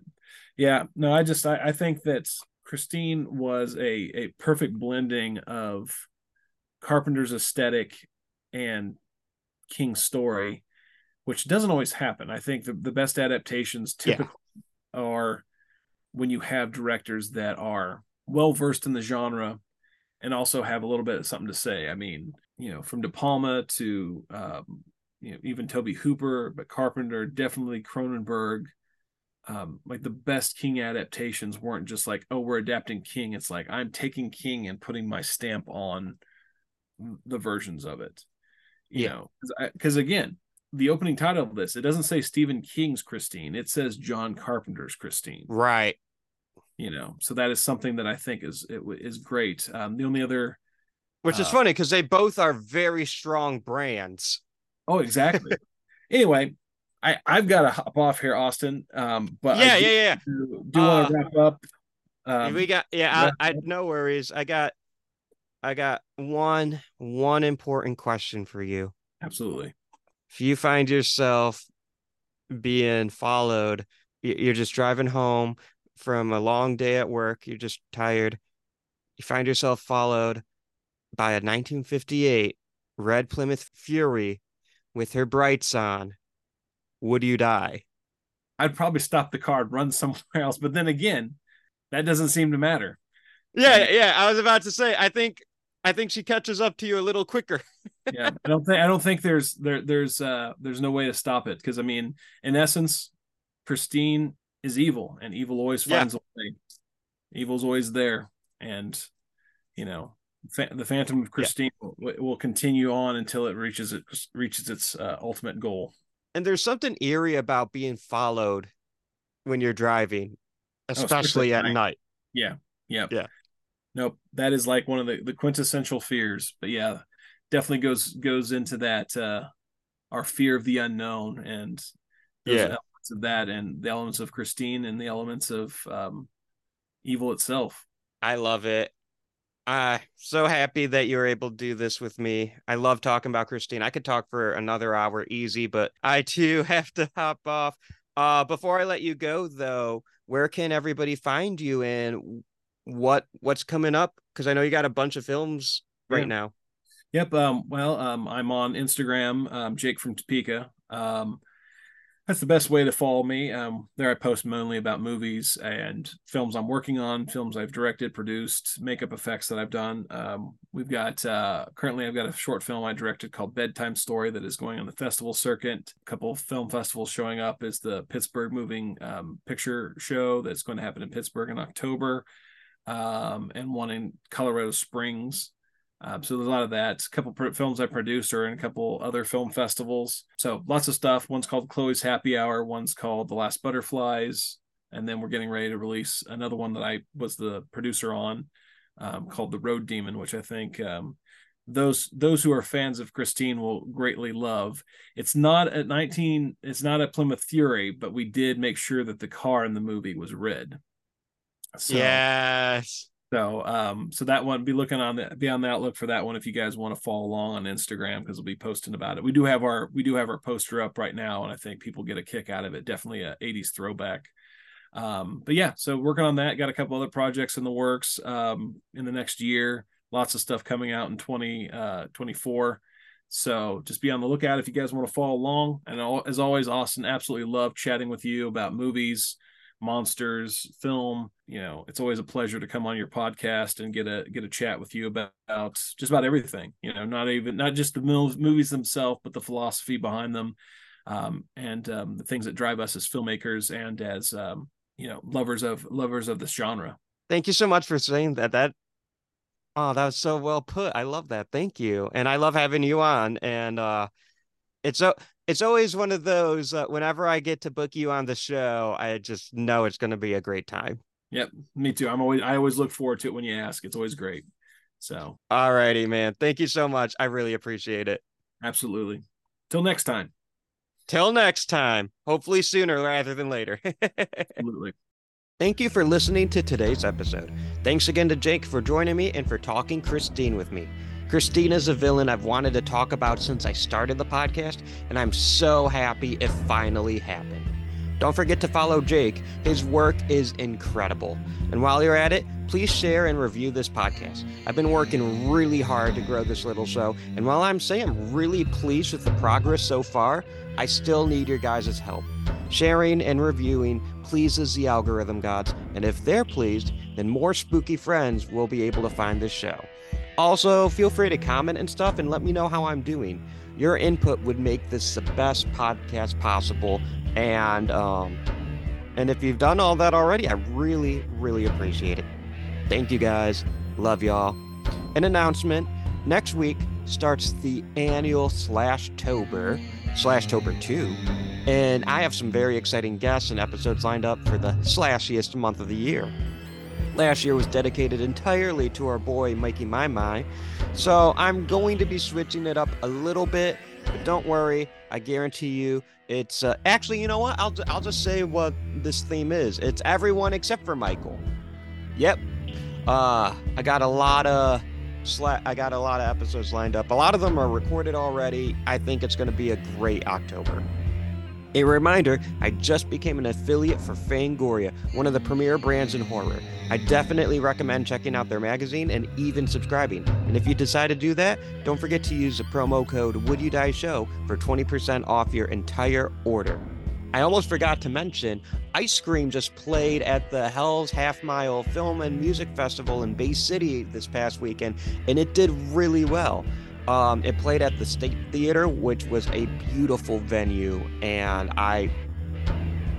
yeah no i just i, I think that christine was a a perfect blending of carpenter's aesthetic and king's story which doesn't always happen i think the, the best adaptations Yeah. typically are when you have directors that are well versed in the genre and also have a little bit of something to say. I mean, you know, from De Palma to um, you know even Tobe Hooper, but Carpenter, definitely Cronenberg. Um, like the best King adaptations weren't just like, oh, we're adapting King. It's like I'm taking King and putting my stamp on the versions of it. You Yeah. know, because again, the opening title of this, it doesn't say Stephen King's Christine. It says John Carpenter's Christine right. You know so that is something that i think is it is great um the only other Which is Uh, funny because they both are very strong brands. oh exactly anyway i i've got to hop off here austin um but yeah, I do, yeah, yeah. do, do want Uh, to wrap up um we got yeah. I, I no worries. I got I got one one important question for you. absolutely If you find yourself being followed, you're just driving home from a long day at work. You're just tired. You find yourself followed by a 1958 red Plymouth Fury with her brights on. Would you die? i'd probably stop the car and run somewhere else but then again that doesn't seem to matter Yeah, yeah. I was about to say. I think I think she catches up to you a little quicker. yeah i don't think i don't think there's there there's uh there's no way to stop it because i mean in essence christine is evil and evil always Yeah. finds a way evil's always there and you know fa- the phantom of christine will, will continue on until it reaches it reaches its uh, ultimate goal And there's something eerie about being followed when you're driving, especially especially at at night. yeah yeah Yeah. nope that is like one of the the quintessential fears but yeah definitely goes goes into that uh our fear of the unknown and Yeah. Of that and the elements of christine and the elements of um evil itself I love it. I'm so happy that you're able to do this with me. I love talking about Christine. I could talk for another hour easy, but I too have to hop off. Uh, before I let you go, though, where can everybody find you and what what's coming up? Because I know you got a bunch of films right Yeah. now. Yep. Um, well, um, I'm on Instagram, um, Jake from Topeka. Um, that's the best way to follow me. Um, there I post mainly about movies and films I'm working on, films I've directed, produced, makeup effects that I've done. Um, we've got uh, currently I've got a short film I directed called Bedtime Story that is going on the festival circuit. A couple film festivals showing up is the Pittsburgh Moving um, Picture Show that's going to happen in Pittsburgh in October, um, and one in Colorado Springs. Um, so there's a lot of that. A couple films I produced are in a couple other film festivals. So lots of stuff. One's called Chloe's Happy Hour. One's called The Last Butterflies. And then we're getting ready to release another one that I was the producer on, um, called The Road Demon, which I think um, those those who are fans of Christine will greatly love. It's not a 19. It's not a Plymouth Fury, but we did make sure that the car in the movie was red. So, yes. So um so that one be looking on the be on the outlook for that one if you guys want to follow along on Instagram because we'll be posting about it. We do have our we do have our poster up right now and I think people get a kick out of it. Definitely a 80s throwback. Um but yeah, so working on that, got a couple other projects in the works um in the next year. Lots of stuff coming out in 20 uh 24 So just be on the lookout if you guys want to follow along. And as always, Austin, absolutely love chatting with you about movies, monsters, film. You know, it's always a pleasure to come on your podcast and get a get a chat with you about, just about everything. You know, not even not just the movies themselves, but the philosophy behind them, um, and um, the things that drive us as filmmakers and as um, you know lovers of lovers of this genre. Thank you so much for saying that. That oh, that was so well put. I love that. Thank you, and I love having you on. And uh, it's so it's always one of those uh, whenever I get to book you on the show, I just know it's going to be a great time. Yep, me too. I'm always I always look forward to it when you ask. It's always great. So, all righty, man. Thank you so much. I really appreciate it. Absolutely. Till next time. Till next time. Hopefully sooner rather than later. Absolutely. Thank you for listening to today's episode. Thanks again to Jake for joining me and for talking Christine with me. Christine is a villain I've wanted to talk about since I started the podcast, and I'm so happy it finally happened. Don't forget to follow Jake. His work is incredible. And while you're at it, please share and review this podcast. I've been working really hard to grow this little show, and while I'm saying I'm really pleased with the progress so far, I still need your guys' help. Sharing and reviewing pleases the algorithm gods, and if they're pleased, then more spooky friends will be able to find this show. Also, feel free to comment and stuff and let me know how I'm doing. Your input would make this the best podcast possible. And um, and if you've done all that already, I really, really appreciate it. Thank you guys. Love y'all. An announcement next week starts the annual slash tober slash tober 2 and i have some very exciting guests and episodes lined up for the slashiest month of the year last year was dedicated entirely to our boy Mikey My My. So I'm going to be switching it up a little bit, but don't worry, I guarantee you it's uh, actually, you know what? I'll, I'll just say what this theme is it's everyone except for Michael. Yep. Uh, I got a lot of. I got a lot of episodes lined up. A lot of them are recorded already. I think it's going to be a great October. A reminder I just became an affiliate for Fangoria, one of the premier brands in horror. I definitely recommend checking out their magazine and even subscribing. And if you decide to do that, don't forget to use the promo code Would You Die Show for 20% off your entire order. I almost forgot to mention, Ice Cream just played at the Hell's Half Mile Film and Music Festival in Bay City this past weekend, and it did really well. Um, it played at the State Theater, which was a beautiful venue, and I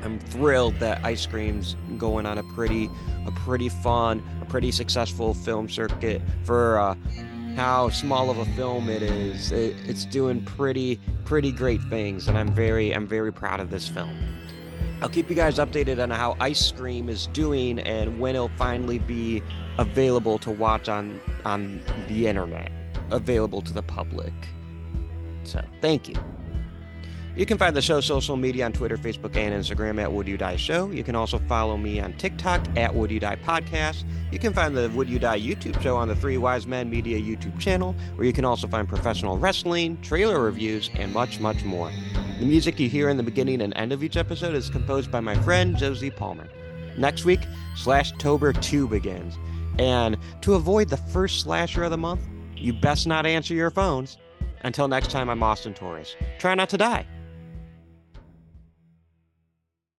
am thrilled that Ice Cream's going on a pretty, a pretty fun, a pretty successful film circuit for uh, how small of a film it is. It, it's doing pretty, pretty great things, and I'm very, I'm very proud of this film. I'll keep you guys updated on how Ice Cream is doing and when it'll finally be available to watch on on the internet available to the public. So, thank you. You can find the show's social media on Twitter, Facebook, and Instagram at Would You Die Show. You can also follow me on TikTok at Would You Die Podcast. You can find the Would You Die YouTube show on the Three Y's Men Media YouTube channel, where you can also find professional wrestling, trailer reviews, and much, much more. The music you hear in the beginning and end of each episode is composed by my friend Josie Palmer. Next week, Slash Tober 2 begins. And to avoid the first slasher of the month, you best not answer your phones. Until next time, I'm Austin Torres. Try not to die.